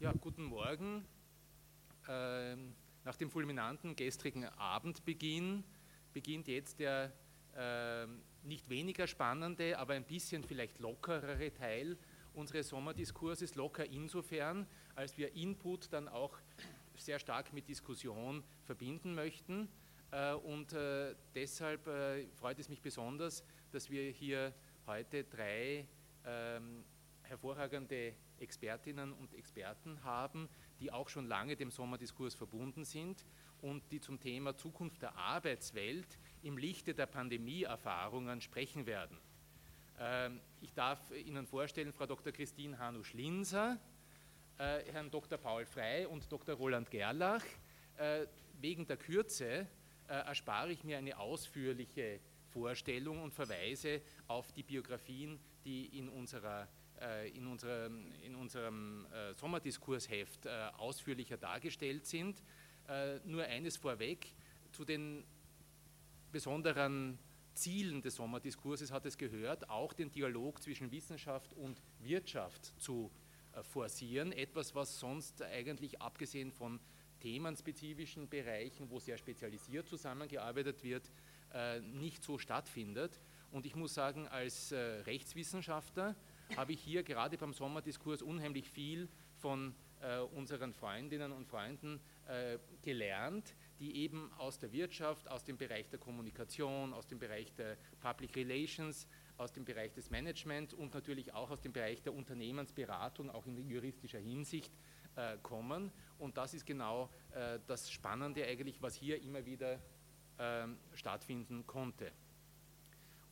Ja, guten Morgen. Ähm, nach dem fulminanten gestrigen Abendbeginn beginnt jetzt der äh, nicht weniger spannende, aber ein bisschen vielleicht lockerere Teil unseres Sommerdiskurses. Locker insofern, als wir Input dann auch sehr stark mit Diskussion verbinden möchten. Äh, und äh, deshalb äh, freut es mich besonders, dass wir hier heute drei ähm, hervorragende Expertinnen und Experten haben, die auch schon lange dem Sommerdiskurs verbunden sind und die zum Thema Zukunft der Arbeitswelt im Lichte der Pandemieerfahrungen sprechen werden. Ähm, ich darf Ihnen vorstellen Frau Dr. Christine Hanusch-Linser, äh, Herrn Dr. Paul Frey und Dr. Roland Gerlach. Äh, wegen der Kürze äh, erspare ich mir eine ausführliche Vorstellung und verweise auf die Biografien, die in unserer in unserem, in unserem äh, Sommerdiskursheft äh, ausführlicher dargestellt sind. Nur eines vorweg, zu den besonderen Zielen des Sommerdiskurses hat es gehört, auch den Dialog zwischen Wissenschaft und Wirtschaft zu forcieren. Etwas, was sonst eigentlich abgesehen von themenspezifischen Bereichen, wo sehr spezialisiert zusammengearbeitet wird, nicht so stattfindet. Und ich muss sagen, als Rechtswissenschaftler habe ich hier gerade beim Sommerdiskurs unheimlich viel von äh, unseren Freundinnen und Freunden äh, gelernt, die eben aus der Wirtschaft, aus dem Bereich der Kommunikation, aus dem Bereich der Public Relations, aus dem Bereich des Managements und natürlich auch aus dem Bereich der Unternehmensberatung, auch in juristischer Hinsicht, äh, kommen. Und das ist genau äh, das Spannende eigentlich, was hier immer wieder ähm, stattfinden konnte.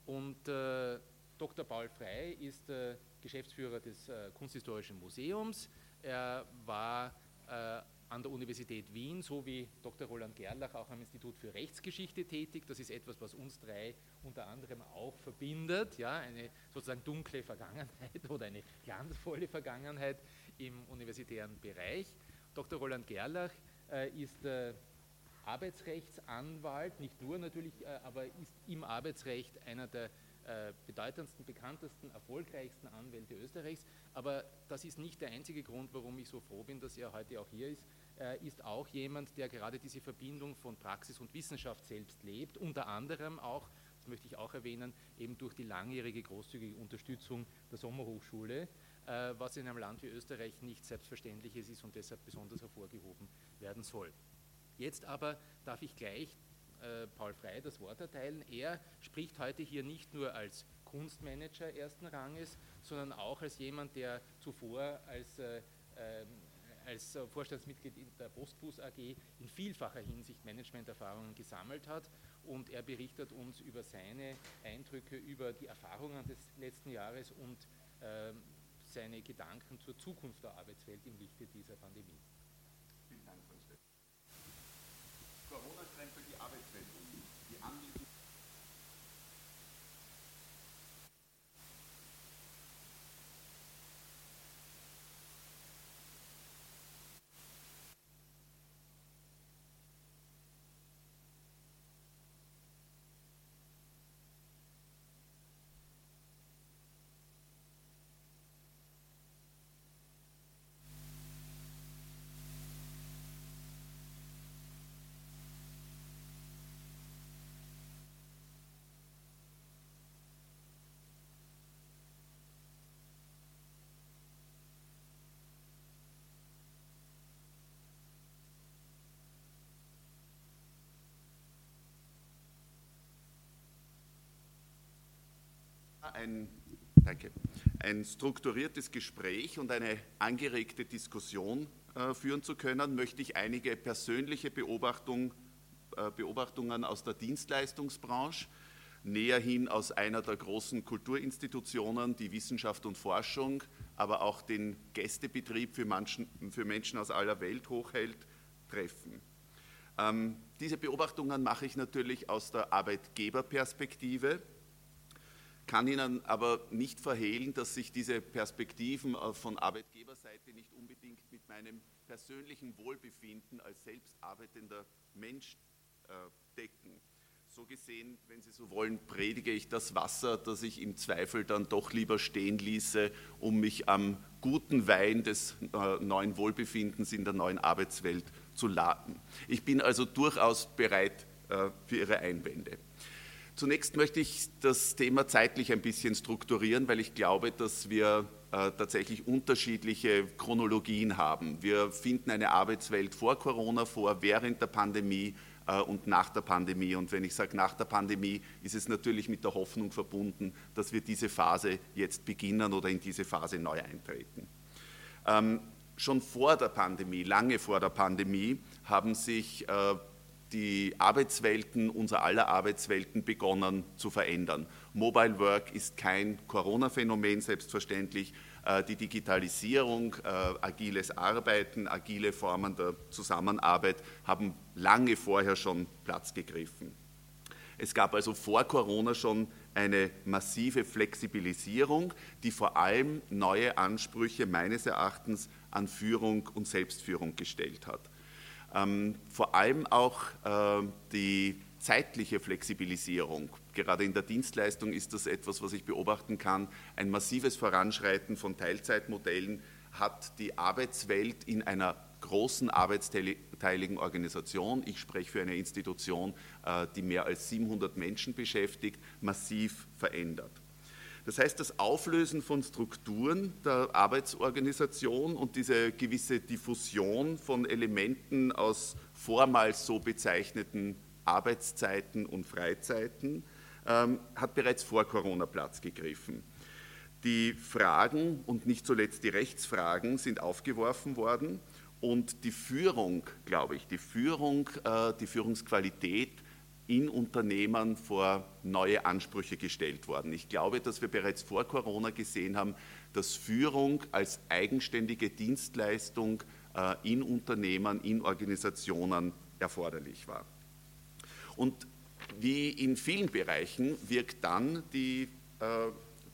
Und äh, Dr. Paul Frey ist äh, Geschäftsführer des äh, Kunsthistorischen Museums. Er war äh, an der Universität Wien sowie Dr. Roland Gerlach auch am Institut für Rechtsgeschichte tätig. Das ist etwas, was uns drei unter anderem auch verbindet, ja, eine sozusagen dunkle Vergangenheit oder eine glanzvolle Vergangenheit im universitären Bereich. Dr. Roland Gerlach äh, ist äh, Arbeitsrechtsanwalt, nicht nur natürlich, äh, aber ist im Arbeitsrecht einer der äh, bedeutendsten, bekanntesten, erfolgreichsten Anwälte Österreichs. Aber das ist nicht der einzige Grund, warum ich so froh bin, dass er heute auch hier ist. Er ist auch jemand, der gerade diese Verbindung von Praxis und Wissenschaft selbst lebt, unter anderem auch, das möchte ich auch erwähnen, eben durch die langjährige großzügige Unterstützung der Sommerhochschule, äh, was in einem Land wie Österreich nicht selbstverständliches ist und deshalb besonders hervorgehoben werden soll. Jetzt aber darf ich gleich äh, Paul Frey das Wort erteilen. Er spricht heute hier nicht nur als Kunstmanager ersten Ranges, sondern auch als jemand, der zuvor als, äh, ähm, als Vorstandsmitglied der Postbus AG in vielfacher Hinsicht Managementerfahrungen gesammelt hat. Und er berichtet uns über seine Eindrücke, über die Erfahrungen des letzten Jahres und äh, seine Gedanken zur Zukunft der Arbeitswelt im Lichte dieser Pandemie. für die Arbeitswelt. Ein, danke, ein strukturiertes Gespräch und eine angeregte Diskussion äh, führen zu können, möchte ich einige persönliche Beobachtung, äh, Beobachtungen aus der Dienstleistungsbranche, näher hin aus einer der großen Kulturinstitutionen, die Wissenschaft und Forschung, aber auch den Gästebetrieb für Menschen, für Menschen aus aller Welt hochhält, treffen. Ähm, diese Beobachtungen mache ich natürlich aus der Arbeitgeberperspektive kann Ihnen aber nicht verhehlen, dass sich diese Perspektiven äh, von Arbeitgeberseite nicht unbedingt mit meinem persönlichen Wohlbefinden als selbst arbeitender Mensch äh, decken. so gesehen, wenn Sie so wollen, predige ich das Wasser, das ich im Zweifel dann doch lieber stehen ließe, um mich am guten Wein des äh, neuen Wohlbefindens in der neuen Arbeitswelt zu laden. Ich bin also durchaus bereit für Ihre Einwände. Zunächst möchte ich das Thema zeitlich ein bisschen strukturieren, weil ich glaube, dass wir äh, tatsächlich unterschiedliche Chronologien haben. Wir finden eine Arbeitswelt vor Corona vor, während der Pandemie äh, und nach der Pandemie. Und wenn ich sage nach der Pandemie, ist es natürlich mit der Hoffnung verbunden, dass wir diese Phase jetzt beginnen oder in diese Phase neu eintreten. Ähm, schon vor der Pandemie, lange vor der Pandemie, haben sich äh, die Arbeitswelten, unser aller Arbeitswelten begonnen zu verändern. Mobile Work ist kein Corona-Phänomen, selbstverständlich. Äh, die Digitalisierung, äh, agiles Arbeiten, agile Formen der Zusammenarbeit haben lange vorher schon Platz gegriffen. Es gab also vor Corona schon eine massive Flexibilisierung, die vor allem neue Ansprüche meines Erachtens an Führung und Selbstführung gestellt hat. Ähm, vor allem auch äh, die zeitliche Flexibilisierung. Gerade in der Dienstleistung ist das etwas, was ich beobachten kann. Ein massives Voranschreiten von Teilzeitmodellen hat die Arbeitswelt in einer großen arbeitsteiligen Organisation, ich spreche für eine Institution, äh, die mehr als 700 Menschen beschäftigt, massiv verändert. Das heißt, das Auflösen von Strukturen der Arbeitsorganisation und diese gewisse Diffusion von Elementen aus vormals so bezeichneten Arbeitszeiten und Freizeiten ähm, hat bereits vor Corona Platz gegriffen. Die Fragen und nicht zuletzt die Rechtsfragen sind aufgeworfen worden und die Führung, glaube ich, die Führung, äh, die Führungsqualität in Unternehmen vor neue Ansprüche gestellt worden. Ich glaube, dass wir bereits vor Corona gesehen haben, dass Führung als eigenständige Dienstleistung äh, in Unternehmen, in Organisationen erforderlich war. Und wie in vielen Bereichen wirkt dann die äh,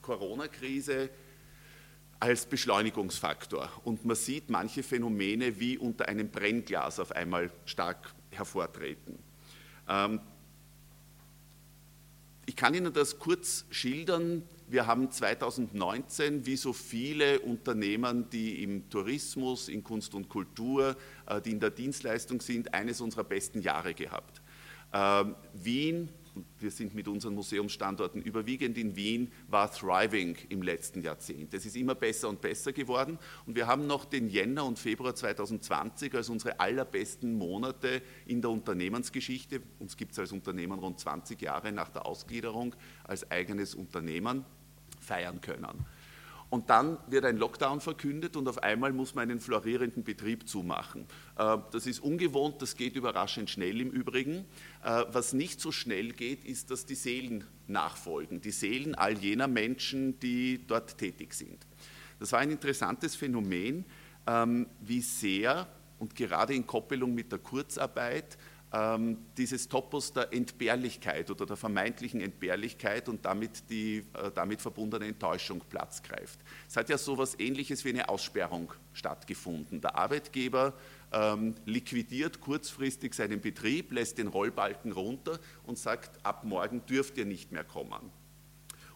Corona-Krise als Beschleunigungsfaktor. Und man sieht manche Phänomene wie unter einem Brennglas auf einmal stark hervortreten. Ich kann Ihnen das kurz schildern. Wir haben 2019, wie so viele Unternehmen, die im Tourismus, in Kunst und Kultur, äh, die in der Dienstleistung sind, eines unserer besten Jahre gehabt. Ähm, Wien wir sind mit unseren Museumsstandorten überwiegend in Wien, war thriving im letzten Jahrzehnt. Es ist immer besser und besser geworden und wir haben noch den Jänner und Februar 2020 als unsere allerbesten Monate in der Unternehmensgeschichte. Uns gibt es als Unternehmen rund 20 Jahre nach der Ausgliederung als eigenes Unternehmen feiern können. Und dann wird ein Lockdown verkündet und auf einmal muss man einen florierenden Betrieb zumachen. Äh, das ist ungewohnt, das geht überraschend schnell im Übrigen. Äh, was nicht so schnell geht, ist, dass die Seelen nachfolgen, die Seelen all jener Menschen, die dort tätig sind. Das war ein interessantes Phänomen, ähm, wie sehr und gerade in Koppelung mit der Kurzarbeit dieses Topos der Entbehrlichkeit oder der vermeintlichen Entbehrlichkeit und damit die äh, damit verbundene Enttäuschung Platz greift. Es hat ja so etwas Ähnliches wie eine Aussperrung stattgefunden. Der Arbeitgeber ähm, liquidiert kurzfristig seinen Betrieb, lässt den Rollbalken runter und sagt, ab morgen dürft ihr nicht mehr kommen.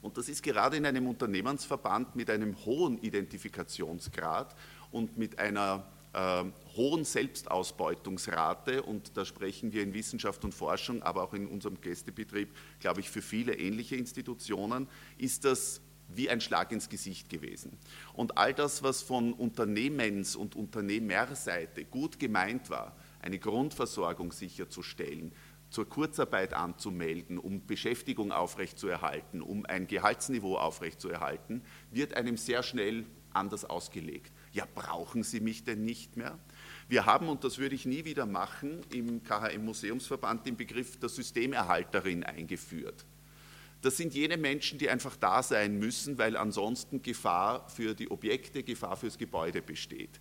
Und das ist gerade in einem Unternehmensverband mit einem hohen Identifikationsgrad und mit einer hohen Selbstausbeutungsrate, und da sprechen wir in Wissenschaft und Forschung, aber auch in unserem Gästebetrieb, glaube ich, für viele ähnliche Institutionen, ist das wie ein Schlag ins Gesicht gewesen. Und all das, was von Unternehmens- und Unternehmerseite gut gemeint war, eine Grundversorgung sicherzustellen, zur Kurzarbeit anzumelden, um Beschäftigung aufrechtzuerhalten, um ein Gehaltsniveau aufrechtzuerhalten, wird einem sehr schnell anders ausgelegt ja, brauchen Sie mich denn nicht mehr? Wir haben, und das würde ich nie wieder machen, im KHM-Museumsverband den Begriff der Systemerhalterin eingeführt. Das sind jene Menschen, die einfach da sein müssen, weil ansonsten Gefahr für die Objekte, Gefahr fürs Gebäude besteht.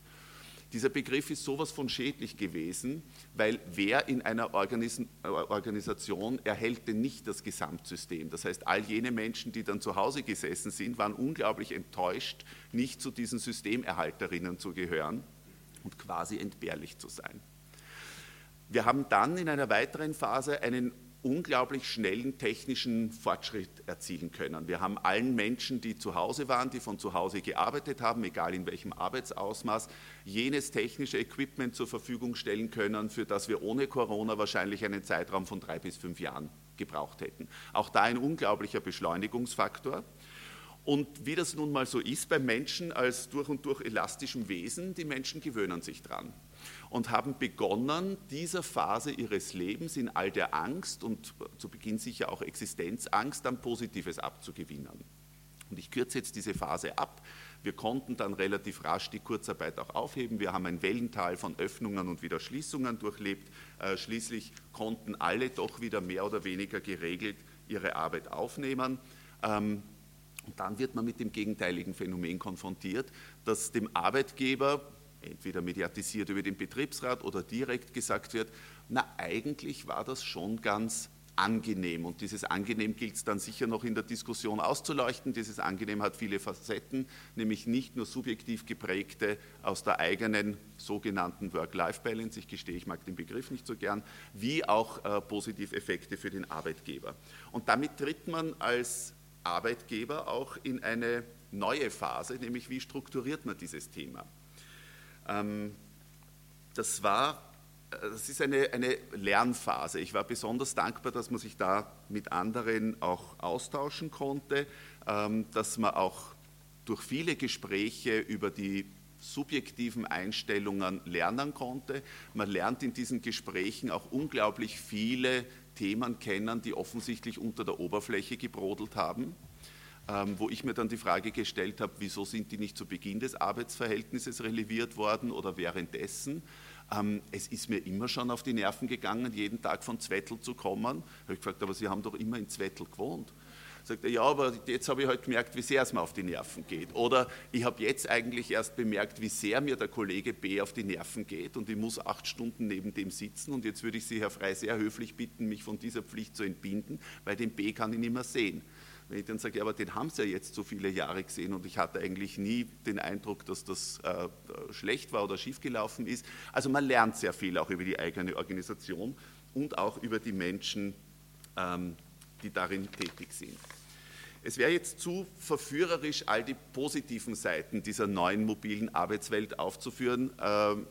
Dieser Begriff ist sowas von schädlich gewesen, weil wer in einer Organisation erhält denn nicht das Gesamtsystem? Das heißt, all jene Menschen, die dann zu Hause gesessen sind, waren unglaublich enttäuscht, nicht zu diesen Systemerhalterinnen zu gehören und quasi entbehrlich zu sein. Wir haben dann in einer weiteren Phase einen unglaublich schnellen technischen Fortschritt erzielen können. Wir haben allen Menschen, die zu Hause waren, die von zu Hause gearbeitet haben, egal in welchem Arbeitsausmaß, jenes technische Equipment zur Verfügung stellen können, für das wir ohne Corona wahrscheinlich einen Zeitraum von drei bis fünf Jahren gebraucht hätten. Auch da ein unglaublicher Beschleunigungsfaktor. Und wie das nun mal so ist beim Menschen als durch und durch elastischem Wesen, die Menschen gewöhnen sich dran und haben begonnen, dieser Phase ihres Lebens in all der Angst und zu Beginn sicher auch Existenzangst dann Positives abzugewinnen. Und ich kürze jetzt diese Phase ab. Wir konnten dann relativ rasch die Kurzarbeit auch aufheben. Wir haben ein Wellental von Öffnungen und wieder Schließungen durchlebt. Äh, schließlich konnten alle doch wieder mehr oder weniger geregelt ihre Arbeit aufnehmen. Ähm, und dann wird man mit dem gegenteiligen Phänomen konfrontiert, dass dem Arbeitgeber entweder mediatisiert über den Betriebsrat oder direkt gesagt wird, na eigentlich war das schon ganz angenehm. Und dieses angenehm gilt es dann sicher noch in der Diskussion auszuleuchten. Dieses angenehm hat viele Facetten, nämlich nicht nur subjektiv geprägte aus der eigenen sogenannten Work-Life-Balance, ich gestehe, ich mag den Begriff nicht so gern, wie auch äh, Positiveffekte für den Arbeitgeber. Und damit tritt man als Arbeitgeber auch in eine neue Phase, nämlich wie strukturiert man dieses Thema. Ähm, das war, das ist eine, eine Lernphase. Ich war besonders dankbar, dass man sich da mit anderen auch austauschen konnte, ähm, dass man auch durch viele Gespräche über die subjektiven Einstellungen lernen konnte. Man lernt in diesen Gesprächen auch unglaublich viele Themen kennen, die offensichtlich unter der Oberfläche gebrodelt haben wo ich mir dann die Frage gestellt habe, wieso sind die nicht zu Beginn des Arbeitsverhältnisses releviert worden oder währenddessen. Ähm, es ist mir immer schon auf die Nerven gegangen, jeden Tag von Zwettel zu kommen. Da habe ich gefragt, aber Sie haben doch immer in Zwettel gewohnt. Sagt er, ja, aber jetzt habe ich halt gemerkt, wie sehr es mir auf die Nerven geht. Oder ich habe jetzt eigentlich erst bemerkt, wie sehr mir der Kollege B auf die Nerven geht und ich muss acht Stunden neben dem sitzen und jetzt würde ich Sie, Herr Frey, sehr höflich bitten, mich von dieser Pflicht zu entbinden, weil den B kann ich nicht mehr sehen. Wenn ich dann sage, ja, aber den haben Sie ja jetzt so viele Jahre gesehen und ich hatte eigentlich nie den Eindruck, dass das äh, schlecht war oder schiefgelaufen ist. Also man lernt sehr viel auch über die eigene Organisation und auch über die Menschen, ähm, die darin tätig sind. Es wäre jetzt zu verführerisch, all die positiven Seiten dieser neuen mobilen Arbeitswelt aufzuführen. Ähm,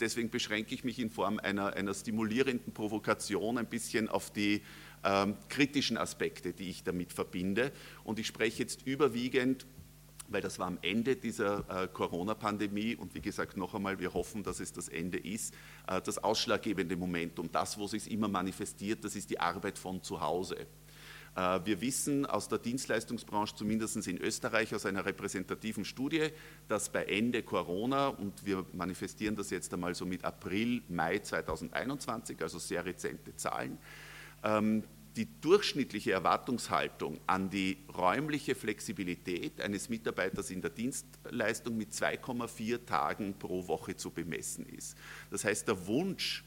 deswegen beschränke ich mich in Form einer, einer stimulierenden Provokation ein bisschen auf die ähm, kritischen Aspekte, die ich damit verbinde. Und ich spreche jetzt überwiegend weil das war am Ende dieser äh, Corona-Pandemie und wie gesagt noch einmal, wir hoffen, dass es das Ende ist, äh, das ausschlaggebende Momentum, das, wo sich immer manifestiert, das ist die Arbeit von zu Hause. Äh, wir wissen aus der Dienstleistungsbranche, zumindest in Österreich, aus einer repräsentativen Studie, dass bei Ende Corona, und wir manifestieren das jetzt einmal so mit April, Mai 2021, also sehr rezente Zahlen, die durchschnittliche Erwartungshaltung an die räumliche Flexibilität eines Mitarbeiters in der Dienstleistung mit 2,4 Tagen pro Woche zu bemessen ist. Das heißt, der Wunsch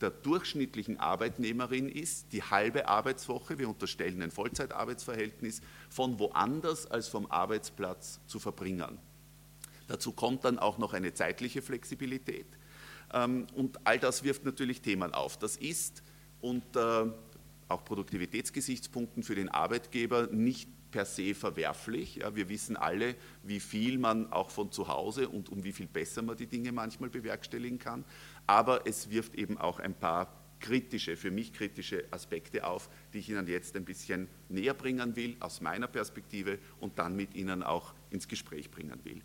der durchschnittlichen Arbeitnehmerin ist, die halbe Arbeitswoche, wir unterstellen ein Vollzeitarbeitsverhältnis, von woanders als vom Arbeitsplatz zu verbringen. Dazu kommt dann auch noch eine zeitliche Flexibilität. Ähm, und all das wirft natürlich Themen auf. Das ist unter auch Produktivitätsgesichtspunkten für den Arbeitgeber nicht per se verwerflich. Ja, wir wissen alle, wie viel man auch von zu Hause und um wie viel besser man die Dinge manchmal bewerkstelligen kann. Aber es wirft eben auch ein paar kritische, für mich kritische Aspekte auf, die ich Ihnen jetzt ein bisschen näher bringen will, aus meiner Perspektive und dann mit Ihnen auch ins Gespräch bringen will.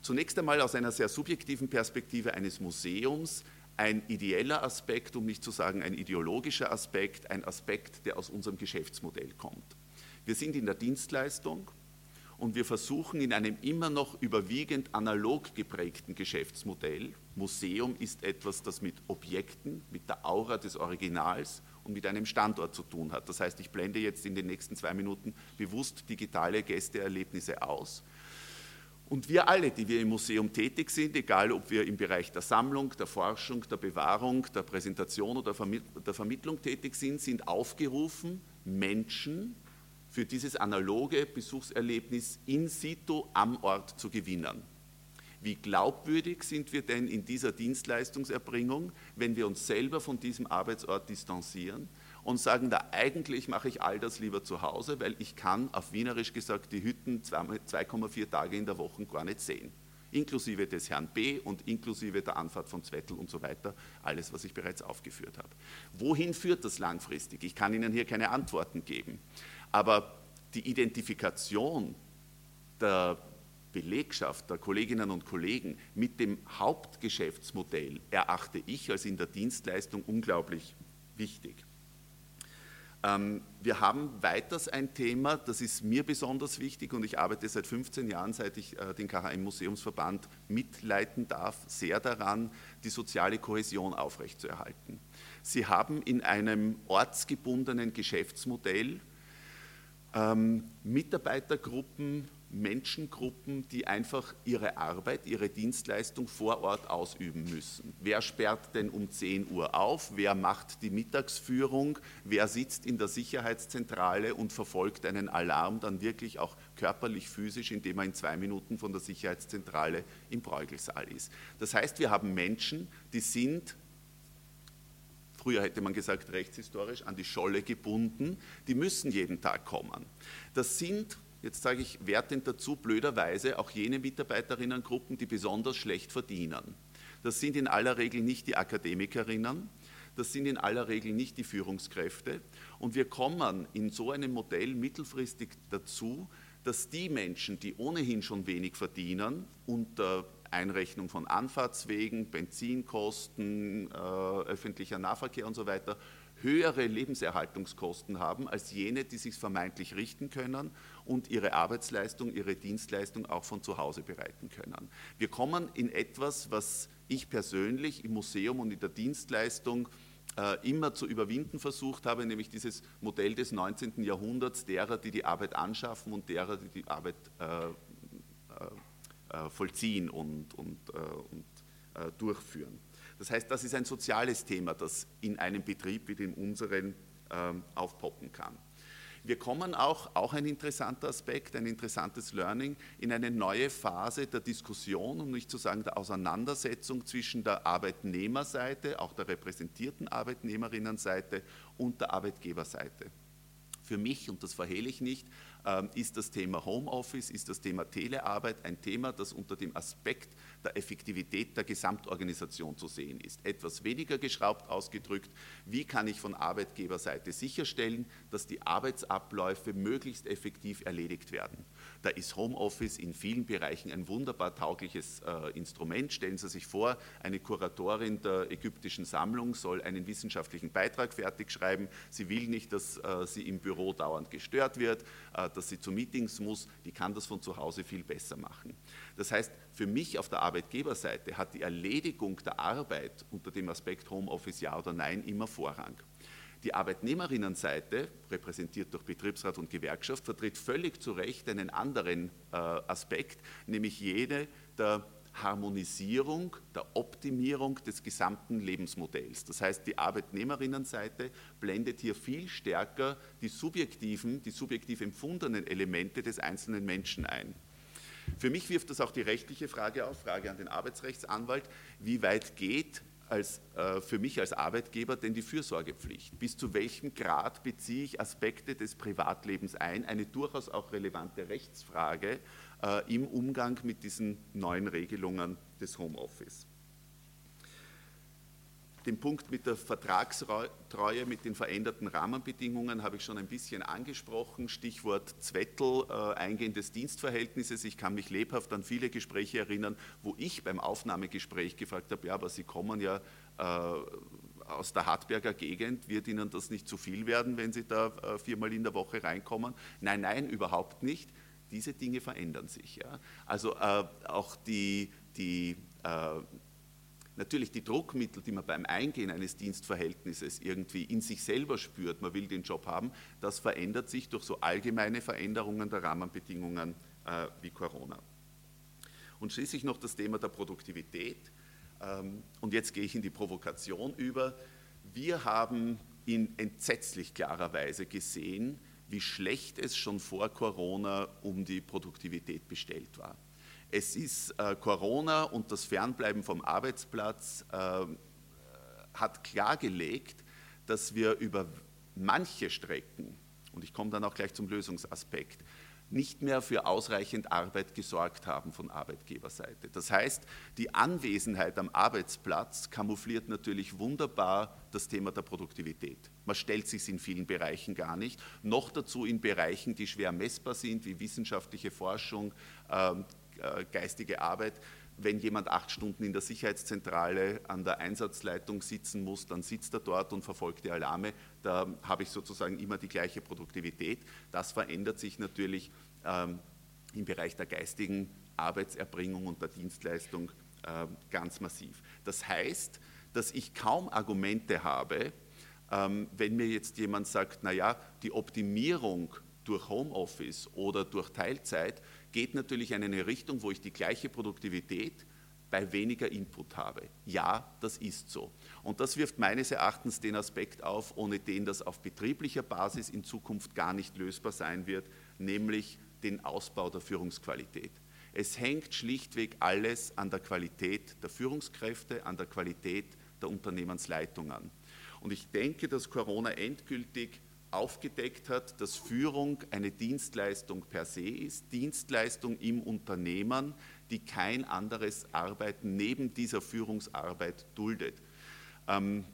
Zunächst einmal aus einer sehr subjektiven Perspektive eines Museums ein ideeller Aspekt, um nicht zu sagen ein ideologischer Aspekt, ein Aspekt, der aus unserem Geschäftsmodell kommt. Wir sind in der Dienstleistung und wir versuchen in einem immer noch überwiegend analog geprägten Geschäftsmodell, Museum ist etwas, das mit Objekten, mit der Aura des Originals und mit einem Standort zu tun hat. Das heißt, ich blende jetzt in den nächsten zwei Minuten bewusst digitale Gästeerlebnisse aus und wir alle, die wir im Museum tätig sind, egal ob wir im Bereich der Sammlung, der Forschung, der Bewahrung, der Präsentation oder der Vermittlung tätig sind, sind aufgerufen, Menschen für dieses analoge Besuchserlebnis in situ am Ort zu gewinnen. Wie glaubwürdig sind wir denn in dieser Dienstleistungserbringung, wenn wir uns selber von diesem Arbeitsort distanzieren und sagen, da eigentlich mache ich all das lieber zu Hause, weil ich kann, auf Wienerisch gesagt, die Hütten 2,4 Tage in der Woche gar nicht sehen. Inklusive des Herrn B und inklusive der Anfahrt von Zwettel und so weiter, alles, was ich bereits aufgeführt habe. Wohin führt das langfristig? Ich kann Ihnen hier keine Antworten geben. Aber die Identifikation der Belegschaft, der Kolleginnen und Kollegen mit dem Hauptgeschäftsmodell erachte ich als in der Dienstleistung unglaublich wichtig. Ähm, wir haben weiters ein Thema, das ist mir besonders wichtig und ich arbeite seit 15 Jahren, seit ich äh, den KHM Museumsverband mitleiten darf, sehr daran, die soziale Kohäsion aufrechtzuerhalten. Sie haben in einem ortsgebundenen Geschäftsmodell ähm, Mitarbeitergruppen Menschengruppen, die einfach ihre Arbeit, ihre Dienstleistung vor Ort ausüben müssen. Wer sperrt denn um 10 Uhr auf? Wer macht die Mittagsführung? Wer sitzt in der Sicherheitszentrale und verfolgt einen Alarm dann wirklich auch körperlich, physisch, indem er in zwei Minuten von der Sicherheitszentrale im Bräugelsaal ist? Das heißt, wir haben Menschen, die sind früher hätte man gesagt rechtshistorisch, an die Scholle gebunden, die müssen jeden Tag kommen. Das sind jetzt sage ich wertend dazu, blöderweise auch jene Mitarbeiterinnengruppen, die besonders schlecht verdienen. Das sind in aller Regel nicht die Akademikerinnen, das sind in aller Regel nicht die Führungskräfte. Und wir kommen in so einem Modell mittelfristig dazu, dass die Menschen, die ohnehin schon wenig verdienen, unter Einrechnung von Anfahrtswegen, Benzinkosten, äh, öffentlicher Nahverkehr und so weiter, höhere Lebenserhaltungskosten haben als jene, die sich vermeintlich richten können und ihre Arbeitsleistung, ihre Dienstleistung auch von zu Hause bereiten können. Wir kommen in etwas, was ich persönlich im Museum und in der Dienstleistung äh, immer zu überwinden versucht habe, nämlich dieses Modell des 19. Jahrhunderts derer, die die Arbeit anschaffen und derer, die die Arbeit äh, äh, äh vollziehen und, und, äh, und äh, durchführen. Das heißt, das ist ein soziales Thema, das in einem Betrieb wie dem unseren ähm, aufpoppen kann. Wir kommen auch, auch ein interessanter Aspekt, ein interessantes Learning, in eine neue Phase der Diskussion, um nicht zu sagen der Auseinandersetzung zwischen der Arbeitnehmerseite, auch der repräsentierten Arbeitnehmerinnenseite und der Arbeitgeberseite. Für mich, und das verhehle ich nicht, ähm, ist das Thema Homeoffice, ist das Thema Telearbeit ein Thema, das unter dem Aspekt der Effektivität der Gesamtorganisation zu sehen ist. Etwas weniger geschraubt ausgedrückt, wie kann ich von Arbeitgeberseite sicherstellen, dass die Arbeitsabläufe möglichst effektiv erledigt werden. Da ist Homeoffice in vielen Bereichen ein wunderbar taugliches äh, Instrument. Stellen Sie sich vor, eine Kuratorin der ägyptischen Sammlung soll einen wissenschaftlichen Beitrag fertig schreiben. Sie will nicht, dass äh, sie im Büro dauernd gestört wird, äh, dass sie zu Meetings muss. Die kann das von zu Hause viel besser machen. Das heißt, für mich auf der Arbeitgeberseite hat die Erledigung der Arbeit unter dem Aspekt Homeoffice ja oder nein immer Vorrang. Die Arbeitnehmerinnenseite, repräsentiert durch Betriebsrat und Gewerkschaft, vertritt völlig zu Recht einen anderen äh, Aspekt, nämlich jene der Harmonisierung, der Optimierung des gesamten Lebensmodells. Das heißt, die Arbeitnehmerinnenseite blendet hier viel stärker die subjektiven, die subjektiv empfundenen Elemente des einzelnen Menschen ein. Für mich wirft das auch die rechtliche Frage auf, Frage an den Arbeitsrechtsanwalt, wie weit geht als, äh, für mich als Arbeitgeber denn die Fürsorgepflicht? Bis zu welchem Grad beziehe ich Aspekte des Privatlebens ein? Eine durchaus auch relevante Rechtsfrage äh, im Umgang mit diesen neuen Regelungen des Homeoffice. Den Punkt mit der Vertragstreue, mit den veränderten Rahmenbedingungen habe ich schon ein bisschen angesprochen. Stichwort Zwettel, äh, Eingehen des Dienstverhältnisses. Ich kann mich lebhaft an viele Gespräche erinnern, wo ich beim Aufnahmegespräch gefragt habe, ja, aber Sie kommen ja äh, aus der Hartberger Gegend, wird Ihnen das nicht zu viel werden, wenn Sie da äh, viermal in der Woche reinkommen? Nein, nein, überhaupt nicht. Diese Dinge verändern sich. Ja. Also äh, auch die, die äh, natürlich die Druckmittel, die man beim Eingehen eines Dienstverhältnisses irgendwie in sich selber spürt, man will den Job haben, das verändert sich durch so allgemeine Veränderungen der Rahmenbedingungen äh, wie Corona. Und schließlich noch das Thema der Produktivität. Ähm, und jetzt gehe ich in die Provokation über. Wir haben in entsetzlich klarer Weise gesehen, wie schlecht es schon vor Corona um die Produktivität bestellt war. Es ist äh, Corona und das Fernbleiben vom Arbeitsplatz äh, hat klargelegt, dass wir über manche Strecken, und ich komme dann auch gleich zum Lösungsaspekt, nicht mehr für ausreichend Arbeit gesorgt haben von Arbeitgeberseite. Das heißt, die Anwesenheit am Arbeitsplatz kamoufliert natürlich wunderbar das Thema der Produktivität. Man stellt sich in vielen Bereichen gar nicht, noch dazu in Bereichen, die schwer messbar sind, wie wissenschaftliche Forschung, ähm, äh, geistige Arbeit. Wenn jemand acht Stunden in der Sicherheitszentrale an der Einsatzleitung sitzen muss, dann sitzt er dort und verfolgt die Alarme. Da habe ich sozusagen immer die gleiche Produktivität. Das verändert sich natürlich ähm, im Bereich der geistigen Arbeitserbringung und der Dienstleistung äh, ganz massiv. Das heißt, dass ich kaum Argumente habe, ähm, wenn mir jetzt jemand sagt, naja, die Optimierung durch Homeoffice oder durch Teilzeit geht natürlich in eine Richtung, wo ich die gleiche Produktivität bei weniger Input habe. Ja, das ist so. Und das wirft meines Erachtens den Aspekt auf, ohne den das auf betrieblicher Basis in Zukunft gar nicht lösbar sein wird, nämlich den Ausbau der Führungsqualität. Es hängt schlichtweg alles an der Qualität der Führungskräfte, an der Qualität der Unternehmensleitung an. Und ich denke, dass Corona endgültig aufgedeckt hat, dass Führung eine Dienstleistung per se ist, Dienstleistung im Unternehmen, die kein anderes Arbeiten neben dieser Führungsarbeit duldet. Ähm,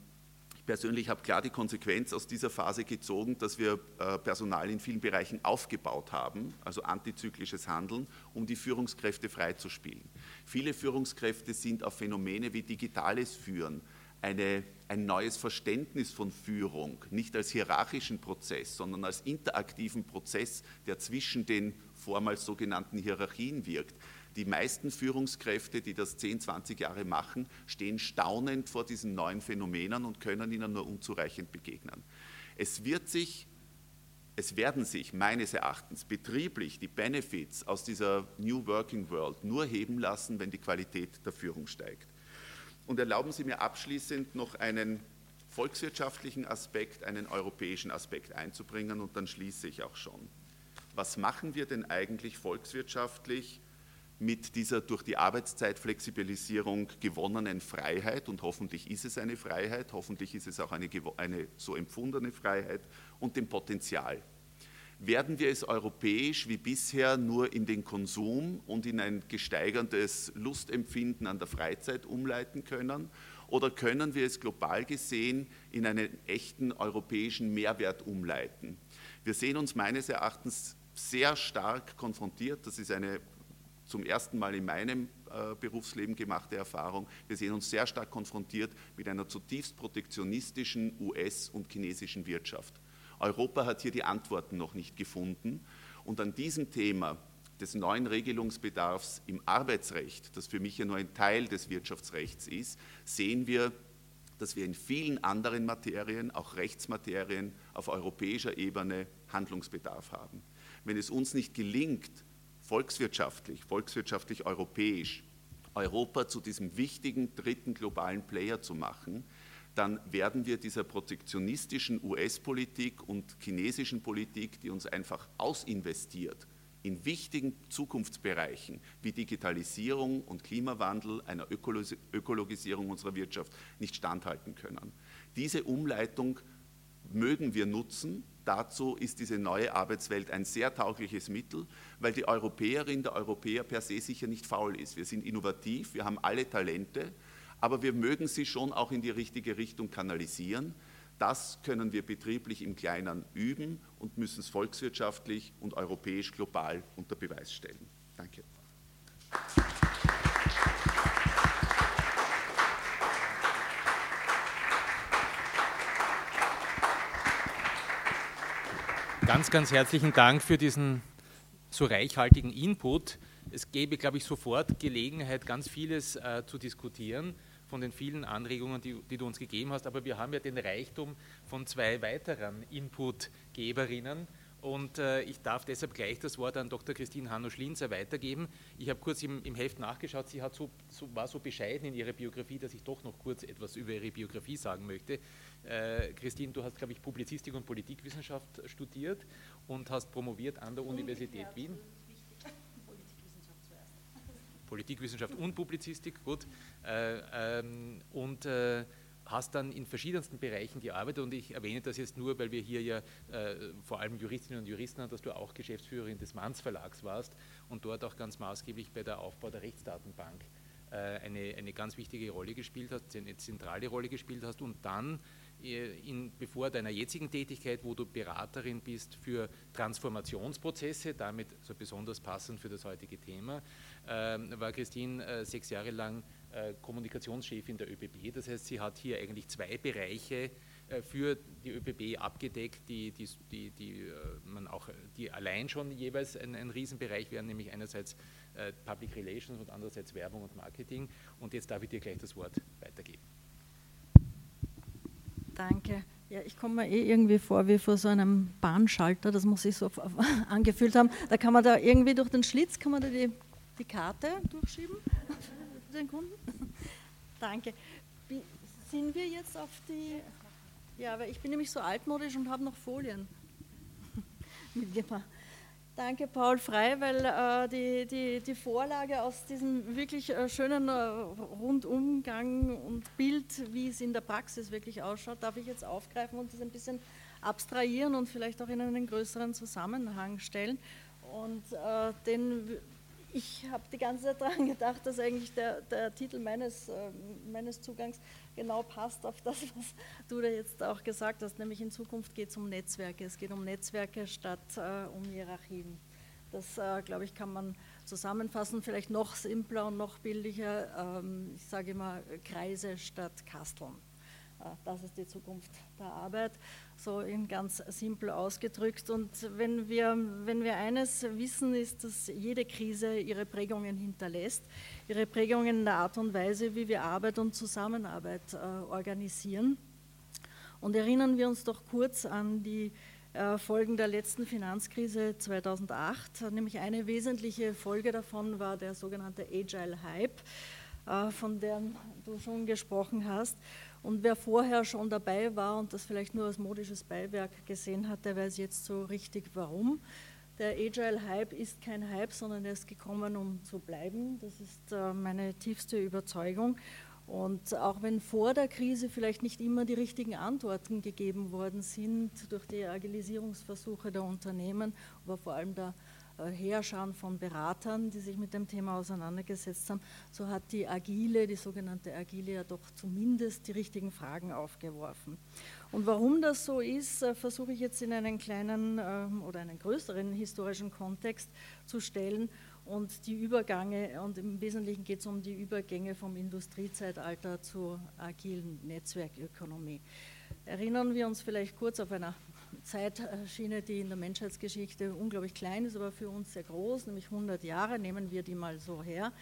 ich persönlich habe klar die Konsequenz aus dieser Phase gezogen, dass wir äh, Personal in vielen Bereichen aufgebaut haben, also antizyklisches Handeln, um die Führungskräfte freizuspielen. Viele Führungskräfte sind auf Phänomene wie digitales Führen, eine, ein neues Verständnis von Führung, nicht als hierarchischen Prozess, sondern als interaktiven Prozess, der zwischen den vormals sogenannten Hierarchien wirkt. Die meisten Führungskräfte, die das 10, 20 Jahre machen, stehen staunend vor diesen neuen Phänomenen und können ihnen nur unzureichend begegnen. Es wird sich es werden sich meines Erachtens betrieblich die Benefits aus dieser New Working World nur heben lassen, wenn die Qualität der Führung steigt. Und erlauben Sie mir abschließend noch einen volkswirtschaftlichen Aspekt, einen europäischen Aspekt einzubringen und dann schließe ich auch schon. Was machen wir denn eigentlich volkswirtschaftlich mit dieser durch die Arbeitszeitflexibilisierung gewonnenen Freiheit und hoffentlich ist es eine Freiheit, hoffentlich ist es auch eine, eine so empfundene Freiheit und dem Potenzial, werden wir es europäisch wie bisher nur in den Konsum und in ein gesteigertes Lustempfinden an der Freizeit umleiten können? Oder können wir es global gesehen in einen echten europäischen Mehrwert umleiten? Wir sehen uns meines Erachtens sehr stark konfrontiert, das ist eine zum ersten Mal in meinem äh, Berufsleben gemachte Erfahrung, wir sehen uns sehr stark konfrontiert mit einer zutiefst protektionistischen US- und chinesischen Wirtschaft. Europa hat hier die Antworten noch nicht gefunden. Und an diesem Thema des neuen Regelungsbedarfs im Arbeitsrecht, das für mich ja nur ein Teil des Wirtschaftsrechts ist, sehen wir, dass wir in vielen anderen Materien, auch Rechtsmaterien, auf europäischer Ebene Handlungsbedarf haben. Wenn es uns nicht gelingt, volkswirtschaftlich, volkswirtschaftlich europäisch, Europa zu diesem wichtigen dritten globalen Player zu machen, dann werden wir dieser protektionistischen US-Politik und chinesischen Politik, die uns einfach ausinvestiert, in wichtigen Zukunftsbereichen wie Digitalisierung und Klimawandel, einer Ökologisierung unserer Wirtschaft nicht standhalten können. Diese Umleitung mögen wir nutzen. Dazu ist diese neue Arbeitswelt ein sehr taugliches Mittel, weil die Europäerin, der Europäer per se sicher nicht faul ist. Wir sind innovativ, wir haben alle Talente aber wir mögen sie schon auch in die richtige Richtung kanalisieren. Das können wir betrieblich im Kleinen üben und müssen es volkswirtschaftlich und europäisch global unter Beweis stellen. Danke. Ganz, ganz herzlichen Dank für diesen so reichhaltigen Input. Es gäbe, glaube ich, sofort Gelegenheit, ganz vieles äh, zu diskutieren von den vielen Anregungen, die, die, du uns gegeben hast. Aber wir haben ja den Reichtum von zwei weiteren Inputgeberinnen. Und äh, ich darf deshalb gleich das Wort an Dr. Christine Hanno-Schlinzer weitergeben. Ich habe kurz im, im, Heft nachgeschaut, sie hat so, so, war so bescheiden in ihrer Biografie, dass ich doch noch kurz etwas über ihre Biografie sagen möchte. Äh, Christine, du hast, glaube ich, Publizistik und Politikwissenschaft studiert und hast promoviert an der Universität Wien. Politikwissenschaft und Publizistik, gut. Äh, ähm, und, äh, hast dann in verschiedensten Bereichen gearbeitet und ich erwähne das jetzt nur, weil wir hier ja äh, vor allem Juristinnen und Juristen haben, dass du auch Geschäftsführerin des Manns Verlags warst und dort auch ganz maßgeblich bei der Aufbau der Rechtsdatenbank äh, eine, eine ganz wichtige Rolle gespielt hast, eine zentrale Rolle gespielt hast und dann äh, in, bevor deiner jetzigen Tätigkeit, wo du Beraterin bist für Transformationsprozesse, damit so besonders passend für das heutige Thema, war Christine äh, sechs Jahre lang äh, Kommunikationschefin der ÖBB. Das heißt, sie hat hier eigentlich zwei Bereiche äh, für die ÖBB abgedeckt, die, die, die, die, man auch, die allein schon jeweils ein, ein Riesenbereich wären, nämlich einerseits Public Relations und andererseits Werbung und Marketing. Und jetzt darf ich dir gleich das Wort weitergeben. Danke. Ja, ich komme mir eh irgendwie vor wie vor so einem Bahnschalter, das muss ich so angefühlt haben. Da kann man da irgendwie durch den Schlitz, kann man da die, die Karte durchschieben den Kunden? Danke. Sind wir jetzt auf die. Ja, weil ich bin nämlich so altmodisch und habe noch Folien. Danke, Paul Frei, weil äh, die, die, die Vorlage aus diesem wirklich äh, schönen äh, Rundumgang und Bild, wie es in der Praxis wirklich ausschaut, darf ich jetzt aufgreifen und das ein bisschen abstrahieren und vielleicht auch in einen größeren Zusammenhang stellen. Und äh, den ich habe die ganze Zeit daran gedacht, dass eigentlich der, der Titel meines, äh, meines Zugangs genau passt auf das, was du da jetzt auch gesagt hast, nämlich in Zukunft geht es um Netzwerke. Es geht um Netzwerke statt äh, um Hierarchien. Das, äh, glaube ich, kann man zusammenfassen, vielleicht noch simpler und noch bildlicher. Ähm, ich sage immer Kreise statt Kasteln. Äh, das ist die Zukunft der Arbeit so in ganz simpel ausgedrückt. Und wenn wir, wenn wir eines wissen, ist, dass jede Krise ihre Prägungen hinterlässt, ihre Prägungen in der Art und Weise, wie wir Arbeit und Zusammenarbeit äh, organisieren. Und erinnern wir uns doch kurz an die äh, Folgen der letzten Finanzkrise 2008. Nämlich eine wesentliche Folge davon war der sogenannte Agile Hype, äh, von dem du schon gesprochen hast. Und wer vorher schon dabei war und das vielleicht nur als modisches Beiwerk gesehen hat, der weiß jetzt so richtig warum. Der Agile Hype ist kein Hype, sondern er ist gekommen, um zu bleiben. Das ist äh, meine tiefste Überzeugung. Und auch wenn vor der Krise vielleicht nicht immer die richtigen Antworten gegeben worden sind durch die Agilisierungsversuche der Unternehmen, aber vor allem der äh, Heerscharen von Beratern, die sich mit dem Thema auseinandergesetzt haben, so hat die Agile, die sogenannte Agile, ja doch zumindest die richtigen Fragen aufgeworfen. Und warum das so ist, äh, versuche ich jetzt in einen kleinen ähm, oder einen größeren historischen Kontext zu stellen und die Übergänge, und im Wesentlichen geht es um die Übergänge vom Industriezeitalter zur agilen Netzwerkökonomie. Erinnern wir uns vielleicht kurz auf einer Zeitschiene, die in der Menschheitsgeschichte unglaublich klein ist, aber für uns sehr groß, nämlich 100 Jahre, nehmen wir die mal so her.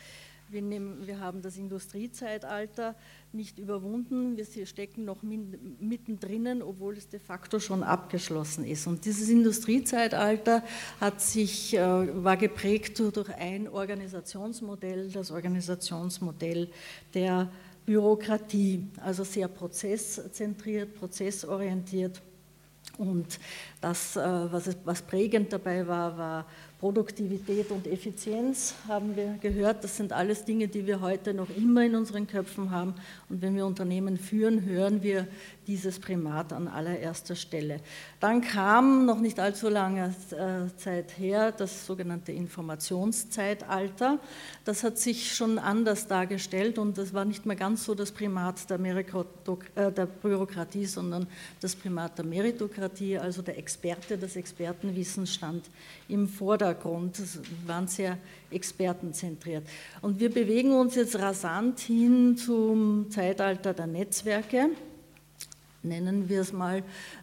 Wir, nehmen, wir haben das Industriezeitalter nicht überwunden, wir stecken noch mittendrin, obwohl es de facto schon abgeschlossen ist. Und dieses Industriezeitalter hat sich, äh, war geprägt durch ein Organisationsmodell, das Organisationsmodell der Bürokratie, also sehr prozesszentriert, prozessorientiert und das, äh, was, was prägend dabei war, war Produktivität und Effizienz haben wir gehört. Das sind alles Dinge, die wir heute noch immer in unseren Köpfen haben. Und wenn wir Unternehmen führen, hören wir dieses Primat an allererster Stelle. Dann kam noch nicht allzu lange äh, Zeit her das sogenannte Informationszeitalter. Das hat sich schon anders dargestellt und das war nicht mehr ganz so das Primat der, äh, der Bürokratie, sondern das Primat der Meritokratie, also der Experte, das Expertenwissen stand im Vordergrund. Das waren sehr expertenzentriert. Und wir bewegen uns jetzt rasant hin zum Zeitalter der Netzwerke nennen wir es mal,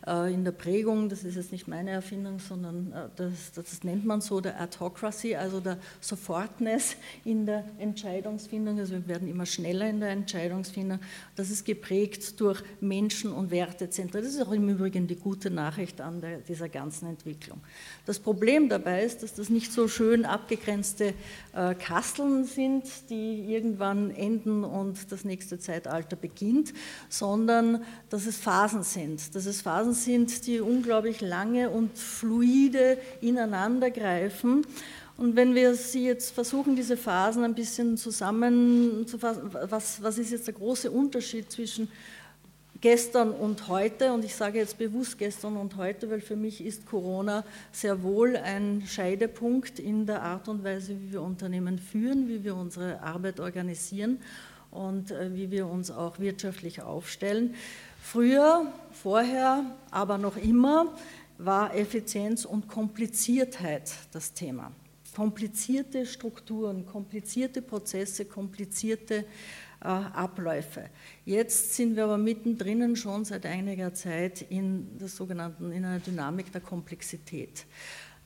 in der Prägung, das ist jetzt nicht meine Erfindung, sondern äh, das, das nennt man so der Adhocracy, also der Sofortness in der Entscheidungsfindung. Also wir werden immer schneller in der Entscheidungsfindung. Das ist geprägt durch Menschen- und Wertezentren. Das ist auch im Übrigen die gute Nachricht an der, dieser ganzen Entwicklung. Das Problem dabei ist, dass das nicht so schön abgegrenzte äh, Kasteln sind, die irgendwann enden und das nächste Zeitalter beginnt, sondern dass es Phasen sind. Dass es Phasen sind, die unglaublich lange und fluide ineinandergreifen. Und wenn wir sie jetzt versuchen, diese Phasen ein bisschen zusammenzufassen, was, was ist jetzt der große Unterschied zwischen gestern und heute, und ich sage jetzt bewusst gestern und heute, weil für mich ist Corona sehr wohl ein Scheidepunkt in der Art und Weise, wie wir Unternehmen führen, wie wir unsere Arbeit organisieren und äh, wie wir uns auch wirtschaftlich aufstellen. Früher, vorher, aber noch immer war Effizienz und Kompliziertheit das Thema. Komplizierte Strukturen, komplizierte Prozesse, komplizierte äh, Abläufe. Jetzt sind wir aber mittendrin schon seit einiger Zeit in der sogenannten in einer Dynamik der Komplexität.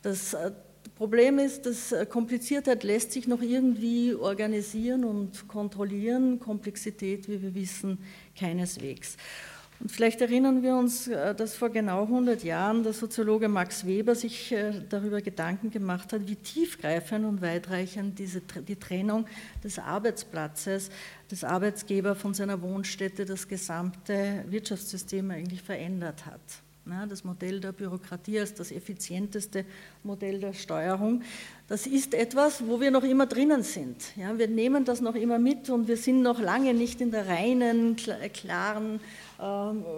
Das äh, Problem ist, dass äh, Kompliziertheit lässt sich noch irgendwie organisieren und kontrollieren, Komplexität, wie wir wissen, keineswegs. Und vielleicht erinnern wir uns, äh, dass vor genau 100 Jahren der Soziologe Max Weber sich äh, darüber Gedanken gemacht hat, wie tiefgreifend und weitreichend diese, die Trennung des Arbeitsplatzes, des Arbeitsgebers von seiner Wohnstätte das gesamte Wirtschaftssystem eigentlich verändert hat. Das Modell der Bürokratie als das effizienteste Modell der Steuerung. Das ist etwas, wo wir noch immer drinnen sind. Wir nehmen das noch immer mit und wir sind noch lange nicht in der reinen, klaren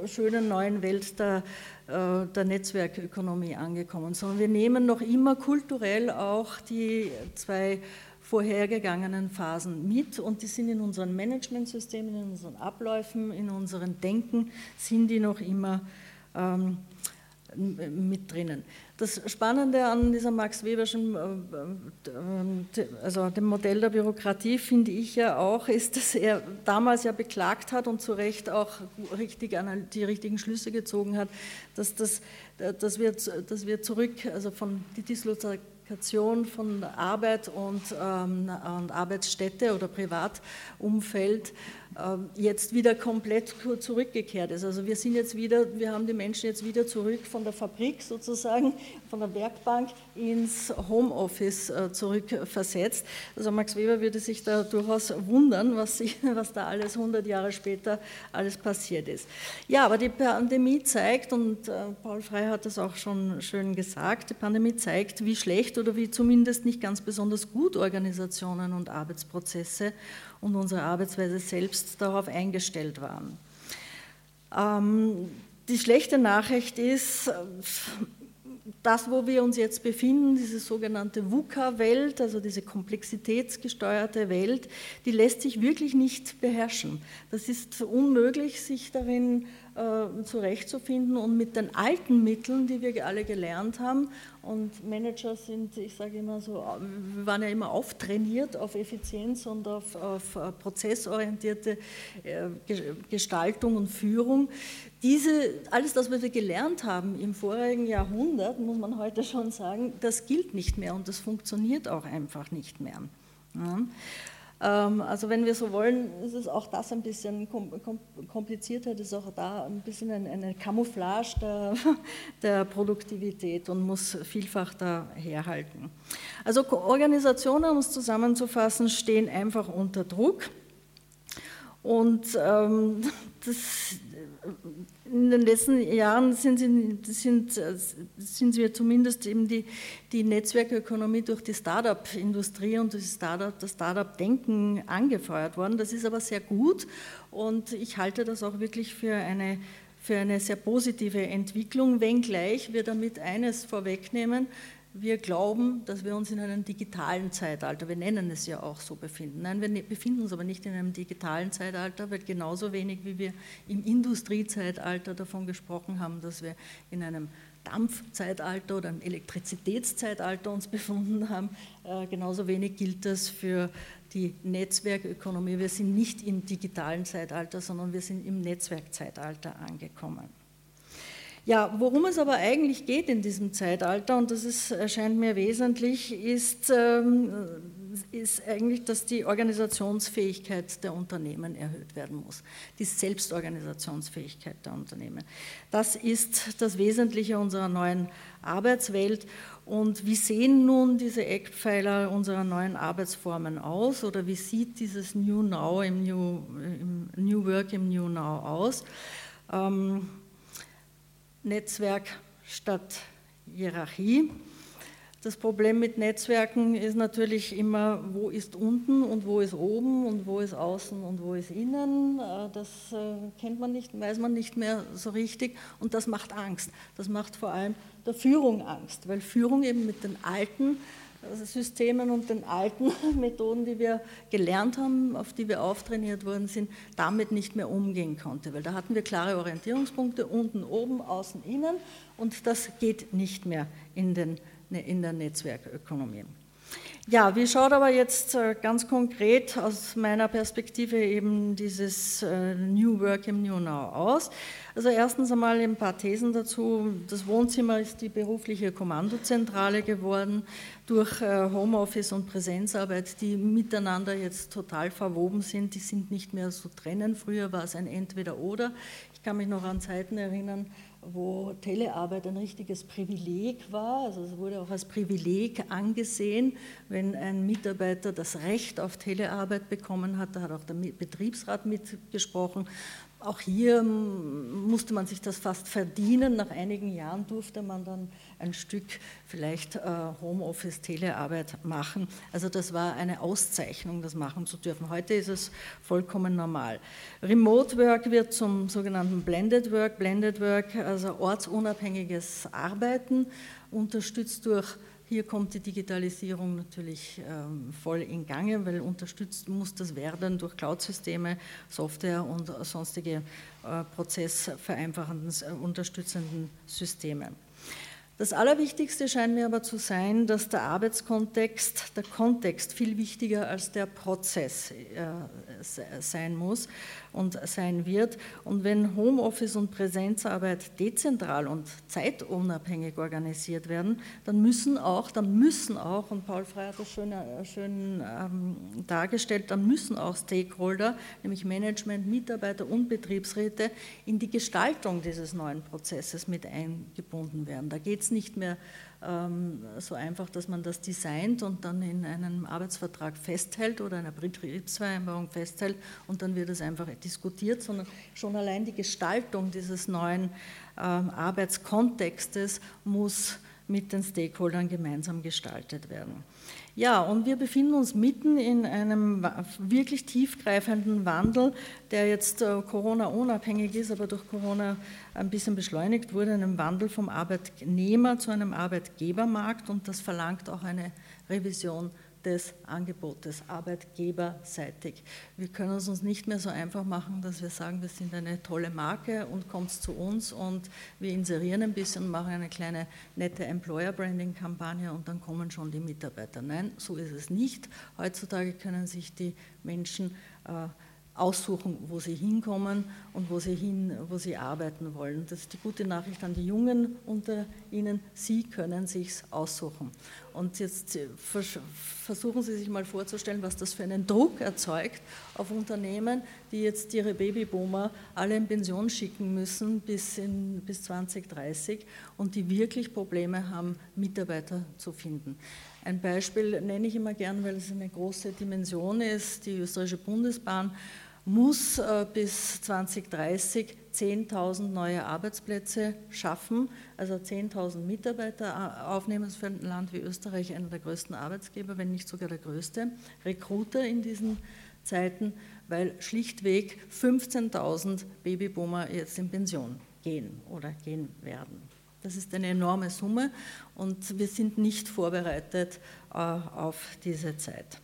schönen neuen Welt der, äh, der Netzwerkökonomie angekommen, sondern wir nehmen noch immer kulturell auch die zwei vorhergegangenen Phasen mit und die sind in unseren Managementsystemen, in unseren Abläufen, in unseren Denken, sind die noch immer ähm, mit drinnen. Das Spannende an dieser Max Weberschen, äh, äh, also dem Modell der Bürokratie, finde ich ja auch, ist, dass er damals ja beklagt hat und zu Recht auch richtig, die richtigen Schlüsse gezogen hat, dass, das, dass, wir, dass wir zurück, also von die Dislokation von Arbeit und, ähm, und Arbeitsstätte oder Privatumfeld jetzt wieder komplett zurückgekehrt ist. Also wir sind jetzt wieder, wir haben die Menschen jetzt wieder zurück von der Fabrik sozusagen, von der Werkbank ins Homeoffice äh, zurückversetzt. Also Max Weber würde sich da durchaus wundern, was, sich, was da alles 100 Jahre später alles passiert ist. Ja, aber die Pandemie zeigt, und äh, Paul Frey hat das auch schon schön gesagt, die Pandemie zeigt, wie schlecht oder wie zumindest nicht ganz besonders gut Organisationen und Arbeitsprozesse und unsere Arbeitsweise selbst darauf eingestellt waren. Ähm, die schlechte Nachricht ist, das, wo wir uns jetzt befinden, diese sogenannte VUCA-Welt, also diese komplexitätsgesteuerte Welt, die lässt sich wirklich nicht beherrschen. Das ist unmöglich, sich darin äh, zurechtzufinden und mit den alten Mitteln, die wir alle gelernt haben, und Manager sind, ich sage immer so, wir waren ja immer auftrainiert auf Effizienz und auf, auf äh, prozessorientierte äh, Gestaltung und Führung. Diese, alles das, was wir gelernt haben im vorigen Jahrhundert, muss man heute schon sagen, das gilt nicht mehr und das funktioniert auch einfach nicht mehr. Ja. Ähm, also wenn wir so wollen, ist es auch das ein bisschen komplizierter, ist auch da ein bisschen eine Camouflage der, der Produktivität und muss vielfach da herhalten. Also Organisationen, um es zusammenzufassen, stehen einfach unter Druck. Und ähm, das, in den letzten Jahren sind, sind, sind wir zumindest eben die, die Netzwerkökonomie durch die Start-up-Industrie und das Start-up-Denken angefeuert worden. Das ist aber sehr gut und ich halte das auch wirklich für eine, für eine sehr positive Entwicklung, wenngleich wir damit eines vorwegnehmen, wir glauben, dass wir uns in einem digitalen Zeitalter, wir nennen es ja auch so, befinden. Nein, wir ne-, befinden uns aber nicht in einem digitalen Zeitalter, weil genauso wenig wie wir im Industriezeitalter davon gesprochen haben, dass wir in einem Dampfzeitalter oder einem Elektrizitätszeitalter uns befunden haben, äh, genauso wenig gilt das für die Netzwerkökonomie. Wir sind nicht im digitalen Zeitalter, sondern wir sind im Netzwerkzeitalter angekommen. Ja, worum es aber eigentlich geht in diesem Zeitalter, und das ist, erscheint mir wesentlich, ist, ähm, ist eigentlich, dass die Organisationsfähigkeit der Unternehmen erhöht werden muss, die Selbstorganisationsfähigkeit der Unternehmen. Das ist das Wesentliche unserer neuen Arbeitswelt. Und wie sehen nun diese Eckpfeiler unserer neuen Arbeitsformen aus oder wie sieht dieses New Now im New, im New Work im New Now aus? Ähm, Netzwerk statt Hierarchie. Das Problem mit Netzwerken ist natürlich immer, wo ist unten und wo ist oben und wo ist außen und wo ist innen. Äh, das äh, kennt man nicht, weiß man nicht mehr so richtig und das macht Angst. Das macht vor allem der Führung Angst, weil Führung eben mit den alten Systemen und den alten Methoden, die wir gelernt haben, auf die wir auftrainiert worden sind, damit nicht mehr umgehen konnte. Weil da hatten wir klare Orientierungspunkte, unten, oben, außen, innen und das geht nicht mehr in den in der Netzwerkökonomie. Ja, wie schaut aber jetzt äh, ganz konkret aus meiner Perspektive eben dieses äh, New Work im New Now aus? Also erstens einmal ein paar Thesen dazu. Das Wohnzimmer ist die berufliche Kommandozentrale geworden durch äh, Homeoffice und Präsenzarbeit, die miteinander jetzt total verwoben sind. Die sind nicht mehr so trennen. Früher war es ein Entweder-Oder. Ich kann mich noch an Zeiten erinnern, wo Telearbeit ein richtiges Privileg war. Also es wurde auch als Privileg angesehen, wenn ein Mitarbeiter das Recht auf Telearbeit bekommen hat. Da hat auch der Betriebsrat mitgesprochen. Auch hier musste man sich das fast verdienen. Nach einigen Jahren durfte man dann ein Stück vielleicht äh, Homeoffice, Telearbeit machen. Also das war eine Auszeichnung, das machen zu dürfen. Heute ist es vollkommen normal. Remote Work wird zum sogenannten Blended Work. Blended Work, also ortsunabhängiges Arbeiten, unterstützt durch hier kommt die Digitalisierung natürlich ähm, voll in Gange, weil unterstützt muss das werden durch Cloud-Systeme, Software und sonstige äh, prozessvereinfachenden, äh, unterstützenden Systeme. Das Allerwichtigste scheint mir aber zu sein, dass der Arbeitskontext, der Kontext viel wichtiger als der Prozess äh, sein muss und sein wird. Und wenn Homeoffice und Präsenzarbeit dezentral und zeitunabhängig organisiert werden, dann müssen auch, dann müssen auch, und Paul Frey hat das schön, äh, schön ähm, dargestellt, dann müssen auch Stakeholder, nämlich Management, Mitarbeiter und Betriebsräte, in die Gestaltung dieses neuen Prozesses mit eingebunden werden. Da geht es nicht mehr ähm, so einfach, dass man das designt und dann in einem Arbeitsvertrag festhält oder einer Betriebsvereinbarung festhält und dann wird es einfach diskutiert, sondern schon allein die Gestaltung dieses neuen ähm, Arbeitskontextes muss mit den Stakeholdern gemeinsam gestaltet werden. Ja, und wir befinden uns mitten in einem wirklich tiefgreifenden Wandel, der jetzt äh, Corona-unabhängig ist, aber durch Corona ein bisschen beschleunigt wurde, einem Wandel vom Arbeitnehmer zu einem Arbeitgebermarkt. Und das verlangt auch eine Revision des Angebotes, arbeitgeberseitig. Wir können es uns nicht mehr so einfach machen, dass wir sagen, wir sind eine tolle Marke und kommt zu uns und wir inserieren ein bisschen und machen eine kleine nette Employer-Branding-Kampagne und dann kommen schon die Mitarbeiter. Nein, so ist es nicht. Heutzutage können sich die Menschen äh, aussuchen, wo sie hinkommen und wo sie, hin, wo sie arbeiten wollen. Das ist die gute Nachricht an die Jungen unter Ihnen. Sie können sich aussuchen. Und jetzt äh, versuchen Sie sich mal vorzustellen, was das für einen Druck erzeugt auf Unternehmen, die jetzt ihre Babyboomer alle in Pension schicken müssen bis, in, bis 2030 und die wirklich Probleme haben, Mitarbeiter zu finden. Ein Beispiel nenne ich immer gern, weil es eine große Dimension ist. Die österreichische Bundesbahn muss äh, bis 2030 10.000 neue Arbeitsplätze schaffen, also 10.000 Mitarbeiter aufnehmen. Für ein Land wie Österreich einer der größten Arbeitsgeber, wenn nicht sogar der größte Recruiter in diesen Zeiten, weil schlichtweg 15.000 Babyboomer jetzt in Pension gehen oder gehen werden. Das ist eine enorme Summe und wir sind nicht vorbereitet äh, auf diese Zeit.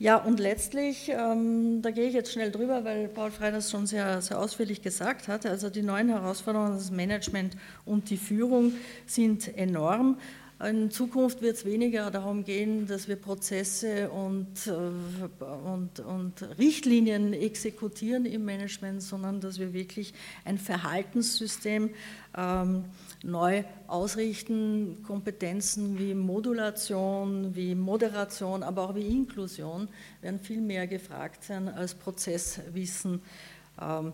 Ja, und letztlich, ähm, da gehe ich jetzt schnell drüber, weil Paul Frey das schon sehr, sehr ausführlich gesagt hat, also die neuen Herausforderungen, das Management und die Führung sind enorm. In Zukunft wird es weniger darum gehen, dass wir Prozesse und, äh, und, und Richtlinien exekutieren im Management, sondern dass wir wirklich ein Verhaltenssystem ähm, neu ausrichten. Kompetenzen wie Modulation, wie Moderation, aber auch wie Inklusion werden viel mehr gefragt sein als Prozesswissen. Ähm, äh,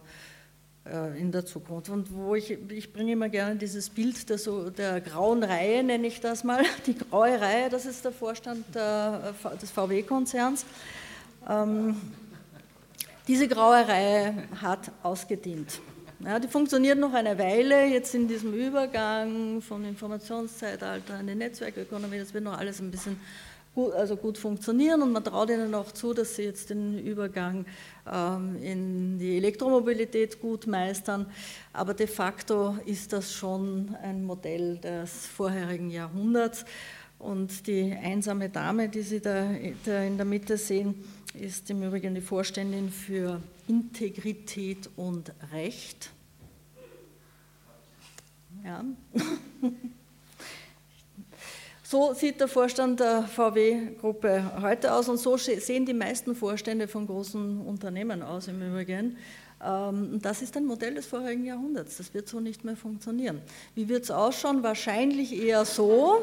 in der Zukunft. Und wo ich, ich bringe immer gerne dieses Bild der, so, der grauen Reihe, nenne ich das mal. Die graue Reihe, das ist der Vorstand der, des VW-Konzerns. Ähm, diese graue Reihe hat ausgedient. Ja, die funktioniert noch eine Weile, jetzt in diesem Übergang vom Informationszeitalter in die Netzwerkökonomie, das wird noch alles ein bisschen gut, also gut funktionieren und man traut ihnen auch zu, dass sie jetzt den Übergang ähm, in die Elektromobilität gut meistern. Aber de facto ist das schon ein Modell des vorherigen Jahrhunderts. Und die einsame Dame, die Sie da in der Mitte sehen, ist im Übrigen die Vorständin für Integrität und Recht. Ja. So sieht der Vorstand der VW-Gruppe heute aus und so sehen die meisten Vorstände von großen Unternehmen aus im Übrigen. Ähm, das ist ein Modell des vorigen Jahrhunderts. Das wird so nicht mehr funktionieren. Wie wird es ausschauen? Wahrscheinlich eher so.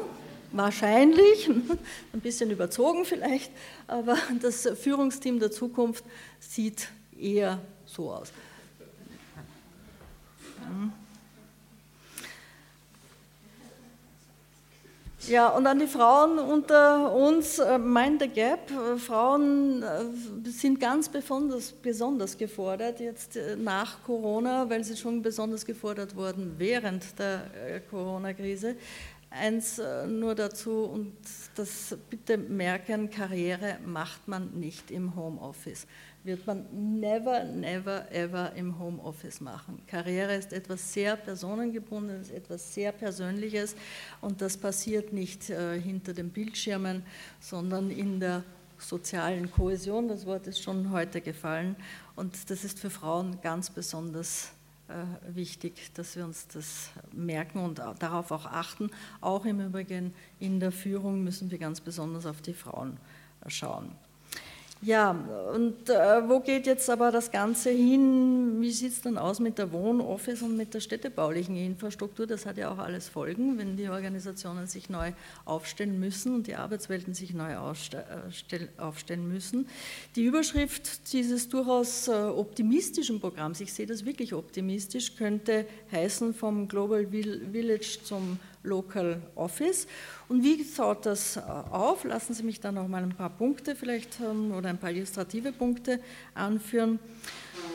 Wahrscheinlich, ein bisschen überzogen vielleicht, aber das Führungsteam der Zukunft sieht eher so aus. Ja. Ja, und an die Frauen unter uns, äh, Mind the Gap, äh, Frauen äh, sind ganz besonders, besonders gefordert jetzt nach Corona, weil sie schon besonders gefordert wurden während der Corona-Krise. Eins nur dazu und das bitte merken, Karriere macht man nicht im Homeoffice wird man never, never, ever im Homeoffice machen. Karriere ist etwas sehr personengebundenes, etwas sehr Persönliches und das passiert nicht äh, hinter den Bildschirmen, sondern in der sozialen Kohäsion. Das Wort ist schon heute gefallen und das ist für Frauen ganz besonders äh, wichtig, dass wir uns das merken und darauf auch achten. Auch im Übrigen in der Führung müssen wir ganz besonders auf die Frauen schauen. Ja, und äh, wo geht jetzt aber das Ganze hin? Wie sieht es dann aus mit der Wohn-, Office- und mit der städtebaulichen Infrastruktur? Das hat ja auch alles Folgen, wenn die Organisationen sich neu aufstellen müssen und die Arbeitswelten sich neu äh, aufstellen müssen. Die Überschrift dieses durchaus äh, optimistischen Programms, ich sehe das wirklich optimistisch, könnte heißen vom Global Village zum Local Office. Und wie schaut das äh, auf? Lassen Sie mich da noch mal ein paar Punkte vielleicht ähm, oder ein paar illustrative Punkte anführen.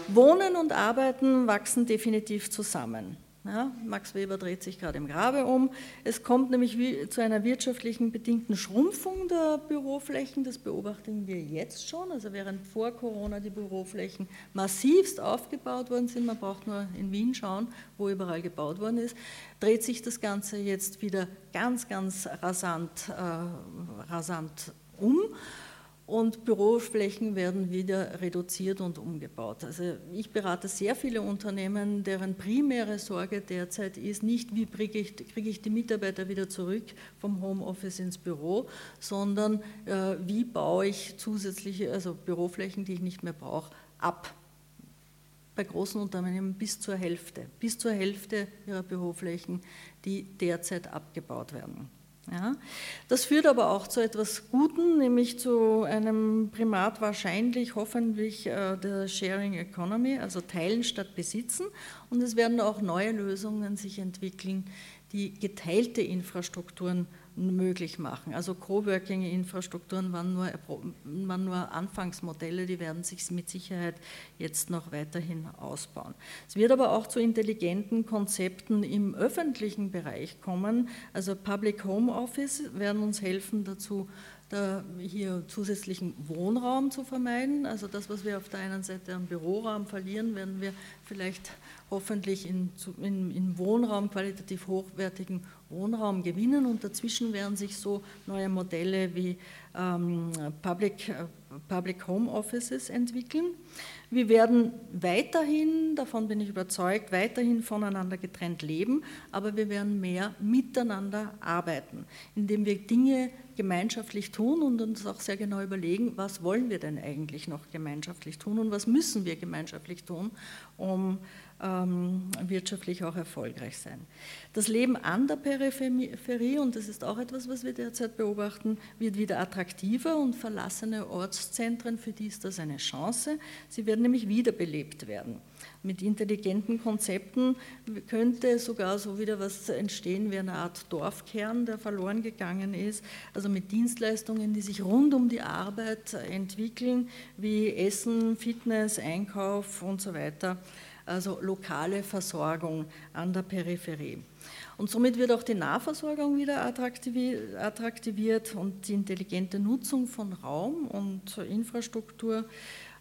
Wohnen und Arbeiten wachsen definitiv zusammen. Ja, Max Weber dreht sich gerade im Grabe um. Es kommt nämlich zu einer wirtschaftlichen bedingten Schrumpfung der Büroflächen. Das beobachten wir jetzt schon. Also während vor Corona die Büroflächen massivst aufgebaut worden sind, man braucht nur in Wien schauen, wo überall gebaut worden ist, dreht sich das Ganze jetzt wieder ganz, ganz rasant, äh, rasant um und Büroflächen werden wieder reduziert und umgebaut. Also ich berate sehr viele Unternehmen, deren primäre Sorge derzeit ist, nicht wie kriege ich, kriege ich die Mitarbeiter wieder zurück vom Homeoffice ins Büro, sondern äh, wie baue ich zusätzliche, also Büroflächen, die ich nicht mehr brauche, ab. Bei großen Unternehmen bis zur Hälfte, bis zur Hälfte ihrer Büroflächen, die derzeit abgebaut werden. Ja, das führt aber auch zu etwas Guten, nämlich zu einem Primat wahrscheinlich, hoffentlich äh, der Sharing Economy, also Teilen statt Besitzen. Und es werden auch neue Lösungen sich entwickeln, die geteilte Infrastrukturen möglich machen. Also Coworking-Infrastrukturen waren nur, waren nur Anfangsmodelle, die werden sich mit Sicherheit jetzt noch weiterhin ausbauen. Es wird aber auch zu intelligenten Konzepten im öffentlichen Bereich kommen. Also Public Home Office werden uns helfen dazu, da hier zusätzlichen Wohnraum zu vermeiden. Also das, was wir auf der einen Seite am Büroraum verlieren, werden wir vielleicht hoffentlich in, in, in Wohnraum, qualitativ hochwertigen Wohnraum gewinnen und dazwischen werden sich so neue Modelle wie ähm, Public, äh, Public Home Offices entwickeln. Wir werden weiterhin, davon bin ich überzeugt, weiterhin voneinander getrennt leben, aber wir werden mehr miteinander arbeiten, indem wir Dinge gemeinschaftlich tun und uns auch sehr genau überlegen, was wollen wir denn eigentlich noch gemeinschaftlich tun und was müssen wir gemeinschaftlich tun, um ähm, wirtschaftlich auch erfolgreich sein. Das Leben an der Peripherie, und das ist auch etwas, was wir derzeit beobachten, wird wieder attraktiver und verlassene Ortszentren, für die ist das eine Chance. Sie werden nämlich wiederbelebt werden. Mit intelligenten Konzepten könnte sogar so wieder was entstehen wie eine Art Dorfkern, der verloren gegangen ist. Also mit Dienstleistungen, die sich rund um die Arbeit entwickeln, wie Essen, Fitness, Einkauf und so weiter also lokale Versorgung an der Peripherie. Und somit wird auch die Nahversorgung wieder attraktiviert und die intelligente Nutzung von Raum und Infrastruktur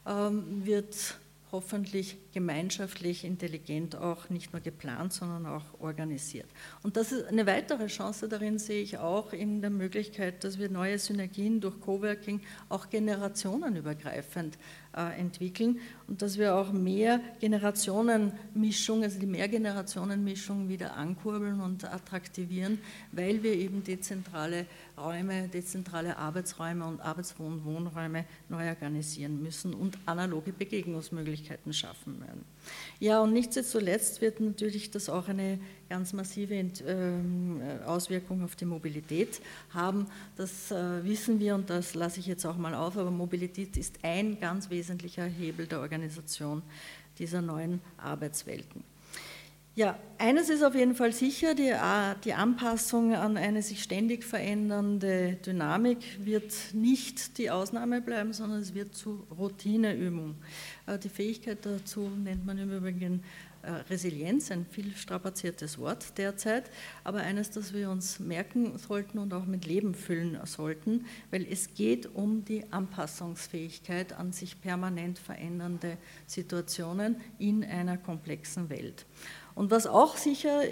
ähm, wird hoffentlich gemeinschaftlich, intelligent auch nicht nur geplant, sondern auch organisiert. Und das ist eine weitere Chance darin sehe ich auch in der Möglichkeit, dass wir neue Synergien durch Coworking auch generationenübergreifend entwickeln und dass wir auch mehr Generationenmischung, also die Mehrgenerationenmischung wieder ankurbeln und attraktivieren, weil wir eben dezentrale Räume, dezentrale Arbeitsräume und Arbeitswohn- Wohnräume neu organisieren müssen und analoge Begegnungsmöglichkeiten schaffen werden. Ja, und nicht zuletzt wird natürlich das auch eine ganz massive ähm, Auswirkung auf die Mobilität haben. Das äh, wissen wir und das lasse ich jetzt auch mal auf, aber Mobilität ist ein ganz wesentlicher Hebel der Organisation dieser neuen Arbeitswelten. Ja, eines ist auf jeden Fall sicher, die, die, Anpassung an eine sich ständig verändernde Dynamik wird nicht die Ausnahme bleiben, sondern es wird zu Routineübung. Äh, die Fähigkeit dazu nennt man im Übrigen äh, Resilienz, ein viel strapaziertes Wort derzeit, aber eines, das wir uns merken sollten und auch mit Leben füllen sollten, weil es geht um die Anpassungsfähigkeit an sich permanent verändernde Situationen in einer komplexen Welt. Und was auch sicher,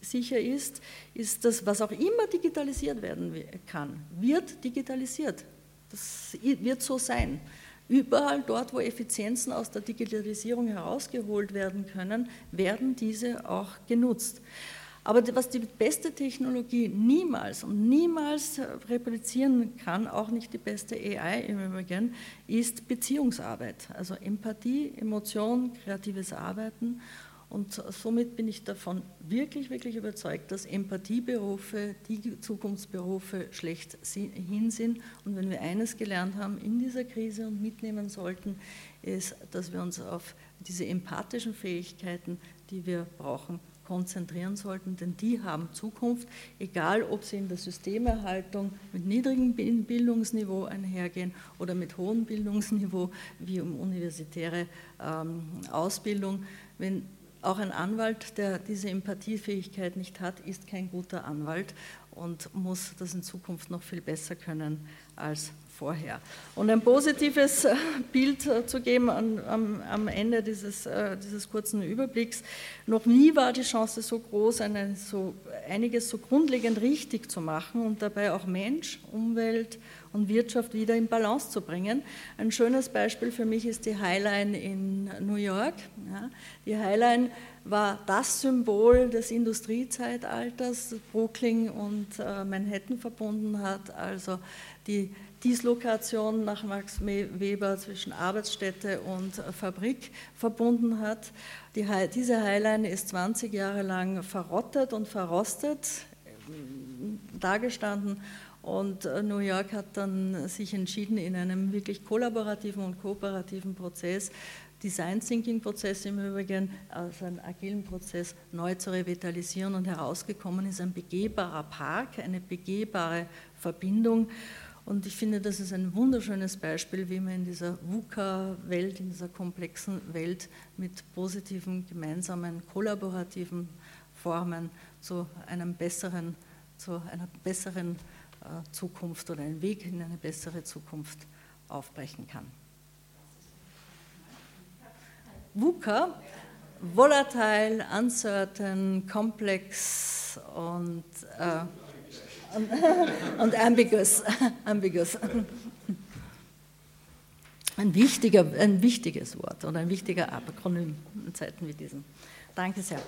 sicher ist, ist, dass was auch immer digitalisiert werden kann, wird digitalisiert. Das wird so sein. Überall dort, wo Effizienzen aus der Digitalisierung herausgeholt werden können, werden diese auch genutzt. Aber was die beste Technologie niemals und niemals replizieren kann, auch nicht die beste AI im Übrigen, ist Beziehungsarbeit. Also Empathie, Emotion, kreatives Arbeiten und somit bin ich davon wirklich, wirklich überzeugt, dass Empathieberufe die Zukunftsberufe schlechthin sind. Und wenn wir eines gelernt haben in dieser Krise und mitnehmen sollten, ist, dass wir uns auf diese empathischen Fähigkeiten, die wir brauchen, konzentrieren sollten, denn die haben Zukunft, egal ob sie in der Systemerhaltung mit niedrigem Bildungsniveau einhergehen oder mit hohem Bildungsniveau wie um universitäre ähm, Ausbildung. Wenn auch ein Anwalt, der diese Empathiefähigkeit nicht hat, ist kein guter Anwalt und muss das in Zukunft noch viel besser können als vorher. Und ein positives äh, Bild äh, zu geben am, am Ende dieses, äh, dieses kurzen Überblicks. Noch nie war die Chance so groß, eine so, einiges so grundlegend richtig zu machen und dabei auch Mensch, Umwelt und Wirtschaft wieder in Balance zu bringen. Ein schönes Beispiel für mich ist die Highline in New York. Ja, die Highline war das Symbol des Industriezeitalters, Brooklyn und Manhattan verbunden hat, also die Dislokation nach Max Weber zwischen Arbeitsstätte und Fabrik verbunden hat. Die, diese Highline ist 20 Jahre lang verrottet und verrostet äh, dagestanden und äh, New York hat dann sich entschieden, in einem wirklich kollaborativen und kooperativen Prozess, Design Thinking Prozess im Übrigen, also einen agilen Prozess neu zu revitalisieren und herausgekommen ist ein begehbarer Park, eine begehbare Verbindung. Und ich finde, das ist ein wunderschönes Beispiel, wie man in dieser VUCA-Welt, in dieser komplexen Welt mit positiven, gemeinsamen, kollaborativen Formen zu einem besseren, zu einer besseren äh, Zukunft oder einen Weg in eine bessere Zukunft aufbrechen kann. VUCA, volatile, uncertain, complex und, äh, und, und, ambiguous. ambiguous. Ein, wichtiger, ein wichtiges Wort oder ein wichtiger Akronym in Zeiten wie diesen. Danke sehr.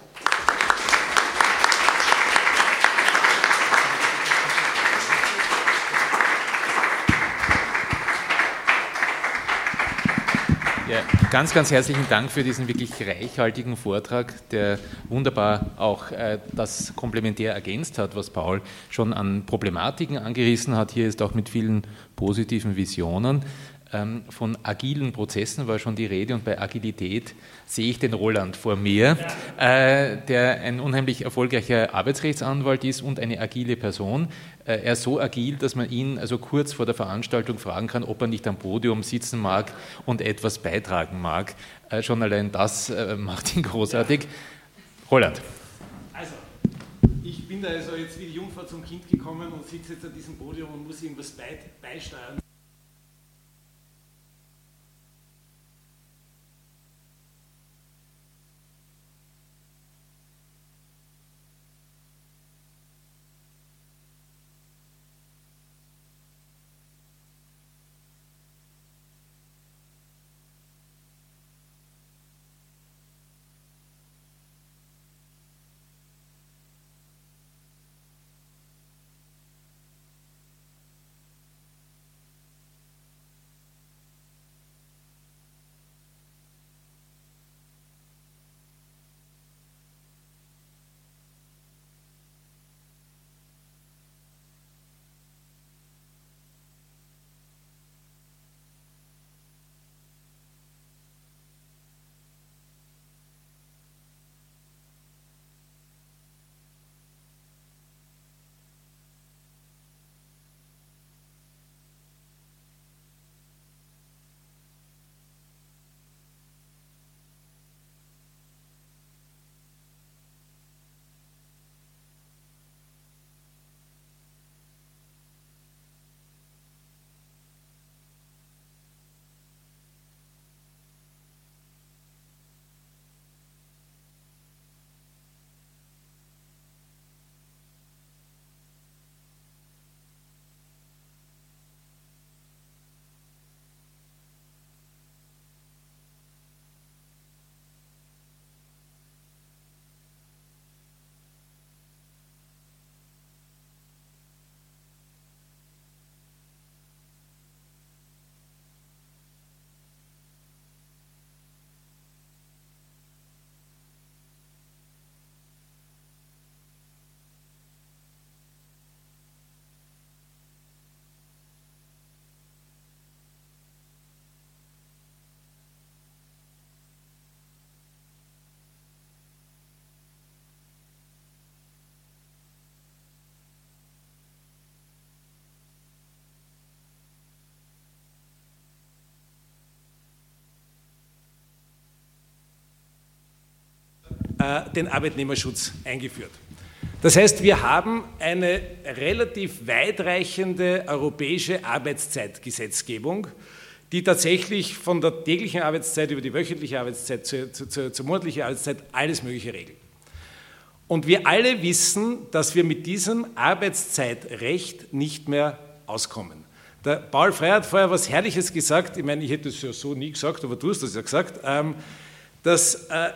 Ja, ganz, ganz herzlichen Dank für diesen wirklich reichhaltigen Vortrag, der wunderbar auch äh, das komplementär ergänzt hat, was Paul schon an Problematiken angerissen hat. Hier ist auch mit vielen positiven Visionen. ähm, von agilen Prozessen war schon die Rede und bei Agilität sehe ich den Roland vor mir, äh, der ein unheimlich erfolgreicher Arbeitsrechtsanwalt ist und eine agile Person. Äh, er ist so agil, dass man ihn also kurz vor der Veranstaltung fragen kann, ob er nicht am Podium sitzen mag und etwas beitragen mag. Äh, schon allein das macht ihn großartig. Roland. Also, ich bin da also jetzt wie die Jungfrau zum Kind gekommen und sitze jetzt an diesem Podium und muss irgendwas beisteuern. Den Arbeitnehmerschutz eingeführt. Das heißt, wir haben eine relativ weitreichende europäische Arbeitszeitgesetzgebung, die tatsächlich von der täglichen Arbeitszeit über die wöchentliche Arbeitszeit zur, zur, zur monatlichen Arbeitszeit alles Mögliche regelt. Und wir alle wissen, dass wir mit diesem Arbeitszeitrecht nicht mehr auskommen. Der Paul Frey hat vorher was Herrliches gesagt, ich meine, ich hätte es ja so nie gesagt, aber du hast das ja gesagt, ähm, dass äh,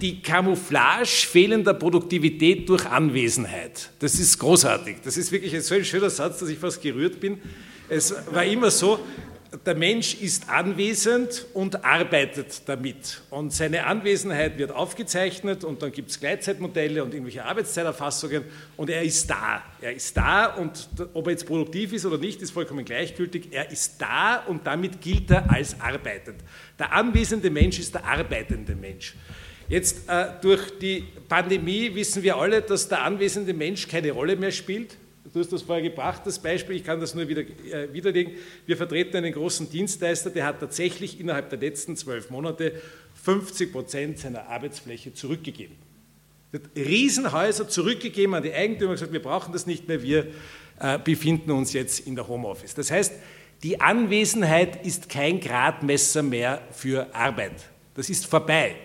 die Camouflage fehlender Produktivität durch Anwesenheit. Das ist großartig. Das ist wirklich so ein schöner Satz, dass ich fast gerührt bin. Es war immer so, der Mensch ist anwesend und arbeitet damit. Und seine Anwesenheit wird aufgezeichnet und dann gibt es Gleitzeitmodelle und irgendwelche Arbeitszeiterfassungen und er ist da. Er ist da und ob er jetzt produktiv ist oder nicht, ist vollkommen gleichgültig. Er ist da und damit gilt er als arbeitend. Der anwesende Mensch ist der arbeitende Mensch. Jetzt äh, durch die Pandemie wissen wir alle, dass der anwesende Mensch keine Rolle mehr spielt. Du hast das vorher gebracht, das Beispiel, ich kann das nur wieder äh, widerlegen. Wir vertreten einen großen Dienstleister, der hat tatsächlich innerhalb der letzten zwölf Monate 50 Prozent seiner Arbeitsfläche zurückgegeben. Er hat Riesenhäuser zurückgegeben an die Eigentümer und gesagt, wir brauchen das nicht mehr, wir äh, befinden uns jetzt in der Homeoffice. Das heißt, die Anwesenheit ist kein Gradmesser mehr für Arbeit. Das ist vorbei.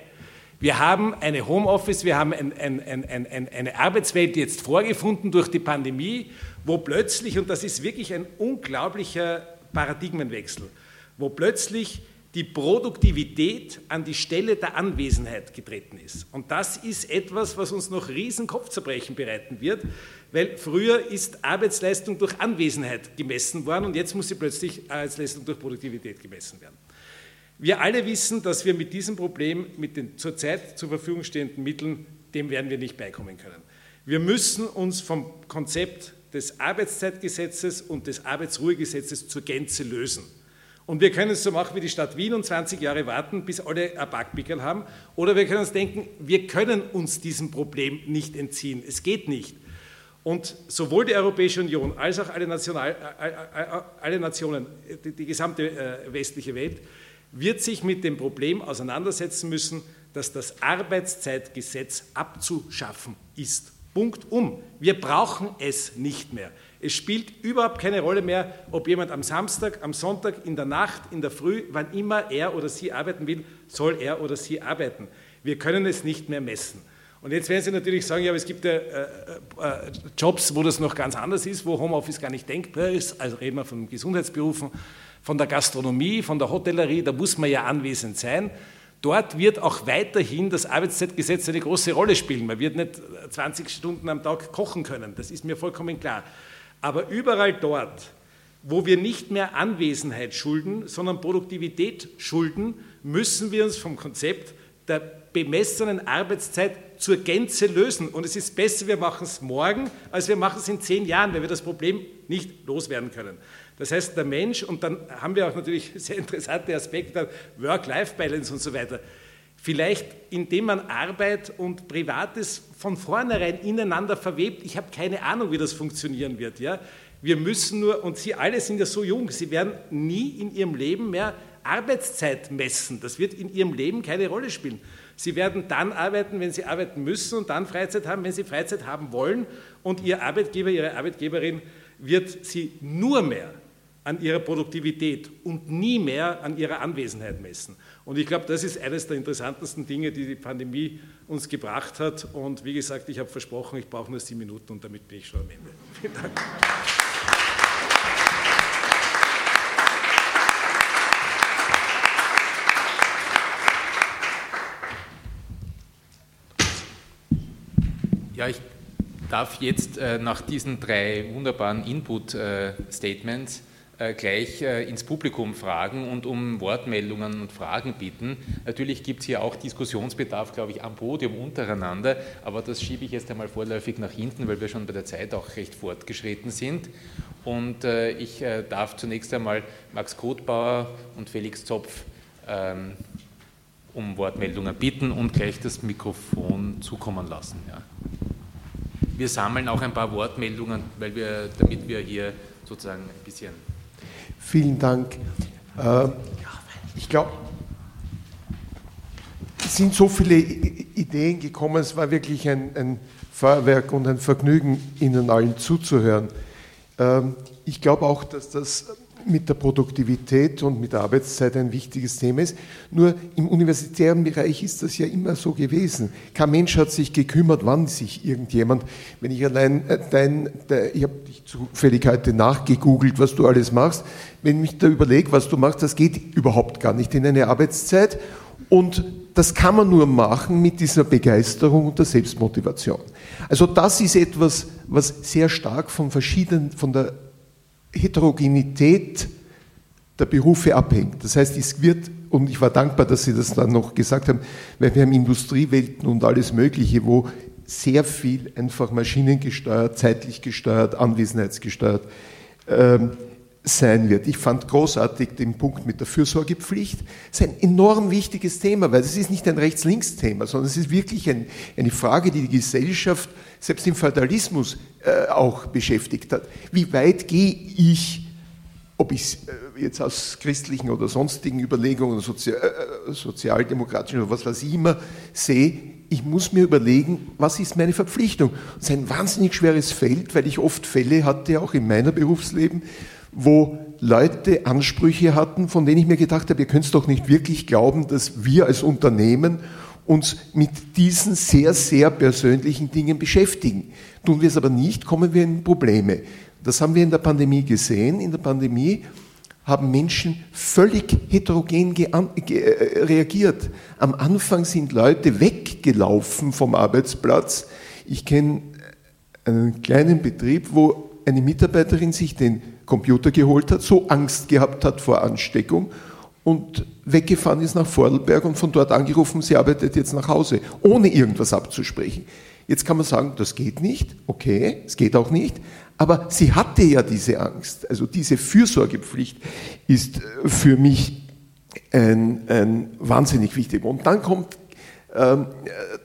Wir haben eine Homeoffice, wir haben ein, ein, ein, eine Arbeitswelt jetzt vorgefunden durch die Pandemie, wo plötzlich, und das ist wirklich ein unglaublicher Paradigmenwechsel, wo plötzlich die Produktivität an die Stelle der Anwesenheit getreten ist. Und das ist etwas, was uns noch riesen Kopfzerbrechen bereiten wird, weil früher ist Arbeitsleistung durch Anwesenheit gemessen worden und jetzt muss sie plötzlich Arbeitsleistung durch Produktivität gemessen werden. Wir alle wissen, dass wir mit diesem Problem, mit den zurzeit zur Verfügung stehenden Mitteln, dem werden wir nicht beikommen können. Wir müssen uns vom Konzept des Arbeitszeitgesetzes und des Arbeitsruhegesetzes zur Gänze lösen. Und wir können es so machen wie die Stadt Wien und 20 Jahre warten, bis alle ein Backpickel haben. Oder wir können uns denken, wir können uns diesem Problem nicht entziehen. Es geht nicht. Und sowohl die Europäische Union als auch alle, National, äh, äh, äh, alle Nationen, die, die gesamte westliche Welt, wird sich mit dem Problem auseinandersetzen müssen, dass das Arbeitszeitgesetz abzuschaffen ist. Punkt um. Wir brauchen es nicht mehr. Es spielt überhaupt keine Rolle mehr, ob jemand am Samstag, am Sonntag, in der Nacht, in der Früh, wann immer er oder sie arbeiten will, soll er oder sie arbeiten. Wir können es nicht mehr messen. Und jetzt werden Sie natürlich sagen, ja, aber es gibt ja äh, äh, Jobs, wo das noch ganz anders ist, wo Homeoffice gar nicht denkbar ist. Also reden wir von Gesundheitsberufen, von der Gastronomie, von der Hotellerie, da muss man ja anwesend sein. Dort wird auch weiterhin das Arbeitszeitgesetz eine große Rolle spielen. Man wird nicht 20 Stunden am Tag kochen können, das ist mir vollkommen klar. Aber überall dort, wo wir nicht mehr Anwesenheit schulden, sondern Produktivität schulden, müssen wir uns vom Konzept der bemessenen Arbeitszeit zur Gänze lösen. Und es ist besser, wir machen es morgen, als wir machen es in zehn Jahren, weil wir das Problem nicht loswerden können. Das heißt, der Mensch, und dann haben wir auch natürlich sehr interessante Aspekte, Work-Life-Balance und so weiter, vielleicht indem man Arbeit und Privates von vornherein ineinander verwebt. Ich habe keine Ahnung, wie das funktionieren wird. Ja? Wir müssen nur, und Sie alle sind ja so jung, Sie werden nie in Ihrem Leben mehr Arbeitszeit messen. Das wird in Ihrem Leben keine Rolle spielen. Sie werden dann arbeiten, wenn Sie arbeiten müssen und dann Freizeit haben, wenn Sie Freizeit haben wollen. Und Ihr Arbeitgeber, Ihre Arbeitgeberin wird Sie nur mehr an ihrer Produktivität und nie mehr an ihrer Anwesenheit messen. Und ich glaube, das ist eines der interessantesten Dinge, die die Pandemie uns gebracht hat. Und wie gesagt, ich habe versprochen, ich brauche nur sieben Minuten und damit bin ich schon am Ende. Vielen Dank. Ja, ich darf jetzt äh, nach diesen drei wunderbaren Input-Statements äh, gleich äh, ins Publikum fragen und um Wortmeldungen und Fragen bitten. Natürlich gibt es hier auch Diskussionsbedarf, glaube ich, am Podium untereinander, aber das schiebe ich jetzt einmal vorläufig nach hinten, weil wir schon bei der Zeit auch recht fortgeschritten sind. Und äh, ich darf zunächst einmal Max Kotbauer und Felix Zopf ähm, um Wortmeldungen bitten und gleich das Mikrofon zukommen lassen. Wir sammeln auch ein paar Wortmeldungen, weil wir, damit wir hier sozusagen ein bisschen Vielen Dank. Äh, ich glaube, es sind so viele Ideen gekommen, es war wirklich ein, ein Feuerwerk und ein Vergnügen, Ihnen allen zuzuhören. Ähm, ich glaube auch, dass das mit der Produktivität und mit der Arbeitszeit ein wichtiges Thema ist. Nur im universitären Bereich ist das ja immer so gewesen. Kein Mensch hat sich gekümmert, wann sich irgendjemand, wenn ich allein äh, dein, der, ich habe dich zufällig heute nachgegoogelt, was du alles machst, wenn ich da überlege, was du machst, das geht überhaupt gar nicht in eine Arbeitszeit und das kann man nur machen mit dieser Begeisterung und der Selbstmotivation. Also das ist etwas, was sehr stark von verschiedenen, von der Heterogenität der Berufe abhängt. Das heißt, es wird, und ich war dankbar, dass Sie das dann noch gesagt haben, weil wir haben Industriewelten und alles Mögliche, wo sehr viel einfach maschinengesteuert, zeitlich gesteuert, anwesenheitsgesteuert ähm, sein wird. Ich fand großartig den Punkt mit der Fürsorgepflicht. Das ist ein enorm wichtiges Thema, weil es ist nicht ein Rechts-Links-Thema, sondern es ist wirklich ein, eine Frage, die die Gesellschaft selbst im Feudalismus äh, auch beschäftigt hat. Wie weit gehe ich, ob ich äh, jetzt aus christlichen oder sonstigen Überlegungen, Sozi äh, sozialdemokratischen oder was weiß ich immer sehe, ich muss mir überlegen, was ist meine Verpflichtung. Das ist ein wahnsinnig schweres Feld, weil ich oft Fälle hatte, auch in meiner Berufsleben, wo Leute Ansprüche hatten, von denen ich mir gedacht habe, ihr könnt es doch nicht wirklich glauben, dass wir als Unternehmen uns mit diesen sehr, sehr persönlichen Dingen beschäftigen. Tun wir es aber nicht, kommen wir in Probleme. Das haben wir in der Pandemie gesehen. In der Pandemie haben Menschen völlig heterogen äh, reagiert. Am Anfang sind Leute weggelaufen vom Arbeitsplatz. Ich kenne einen kleinen Betrieb, wo eine Mitarbeiterin sich den Computer geholt hat, so Angst gehabt hat vor Ansteckung und weggefahren ist nach Vordelberg und von dort angerufen, sie arbeitet jetzt nach Hause, ohne irgendwas abzusprechen. Jetzt kann man sagen, das geht nicht, okay, es geht auch nicht, aber sie hatte ja diese Angst. Also diese Fürsorgepflicht ist äh, für mich ein, ein wahnsinnig wichtig. Und dann kommt ähm,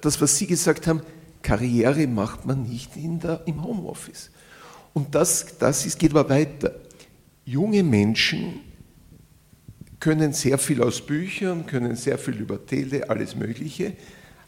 das, was Sie gesagt haben, Karriere macht man nicht der, im Homeoffice. Und das, das ist, geht aber weiter. Junge Menschen können sehr viel aus Büchern, können sehr viel über Tele, alles Mögliche,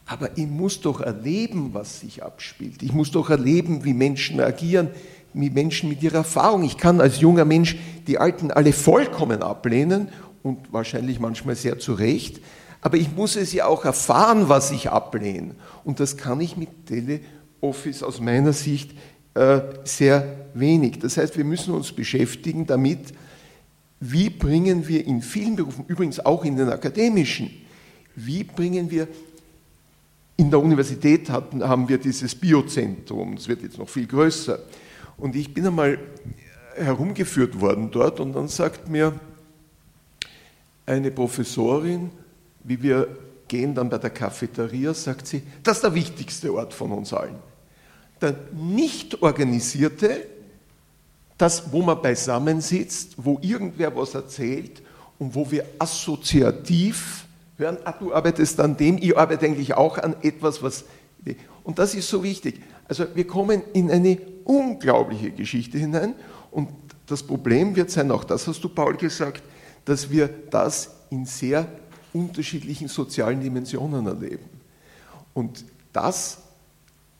aber ich muss doch erleben, was sich abspielt. Ich muss doch erleben, wie Menschen agieren, wie Menschen mit ihrer Erfahrung. Ich kann als junger Mensch die Alten alle vollkommen ablehnen und wahrscheinlich manchmal sehr zu Recht, aber ich muss es ja auch erfahren, was ich ablehne. Und das kann ich mit Teleoffice aus meiner Sicht sehr wenig. Das heißt, wir müssen uns beschäftigen damit, wie bringen wir in vielen Berufen, übrigens auch in den akademischen, wie bringen wir in der Universität hatten, haben wir dieses Biozentrum, das wird jetzt noch viel größer. Und ich bin einmal herumgeführt worden dort und dann sagt mir eine Professorin, wie wir gehen dann bei der Cafeteria, sagt sie, das ist der wichtigste Ort von uns allen. Der nicht organisierte, das, wo man beisammensitzt, wo irgendwer was erzählt und wo wir assoziativ hören, ah, du arbeitest an dem, ich arbeite eigentlich auch an etwas, was. Und das ist so wichtig. Also wir kommen in eine unglaubliche Geschichte hinein und das Problem wird sein, auch das hast du, Paul, gesagt, dass wir das in sehr unterschiedlichen sozialen Dimensionen erleben. Und das,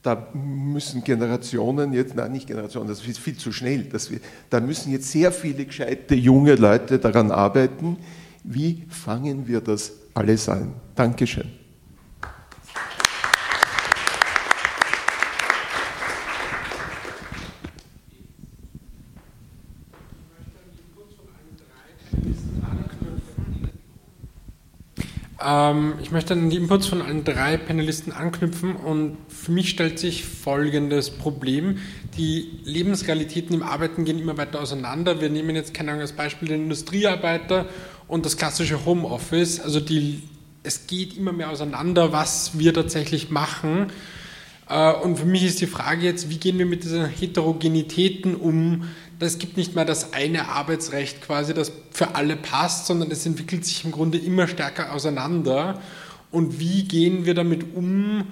da müssen Generationen jetzt, nein, nicht Generationen, das ist viel zu schnell, dass wir, da müssen jetzt sehr viele gescheite junge Leute daran arbeiten, wie fangen wir das alles ein. Dankeschön. Ähm, ich möchte an die Inputs von allen drei Panelisten anknüpfen und für mich stellt sich folgendes Problem. Die Lebensrealitäten im Arbeiten gehen immer weiter auseinander. Wir nehmen jetzt, keine Ahnung, als Beispiel den Industriearbeiter und das klassische Homeoffice. Also die, es geht immer mehr auseinander, was wir tatsächlich machen. Äh, und für mich ist die Frage jetzt, wie gehen wir mit diesen Heterogenitäten um? Es gibt nicht mehr das eine Arbeitsrecht quasi, das für alle passt, sondern es entwickelt sich im Grunde immer stärker auseinander. Und wie gehen wir damit um,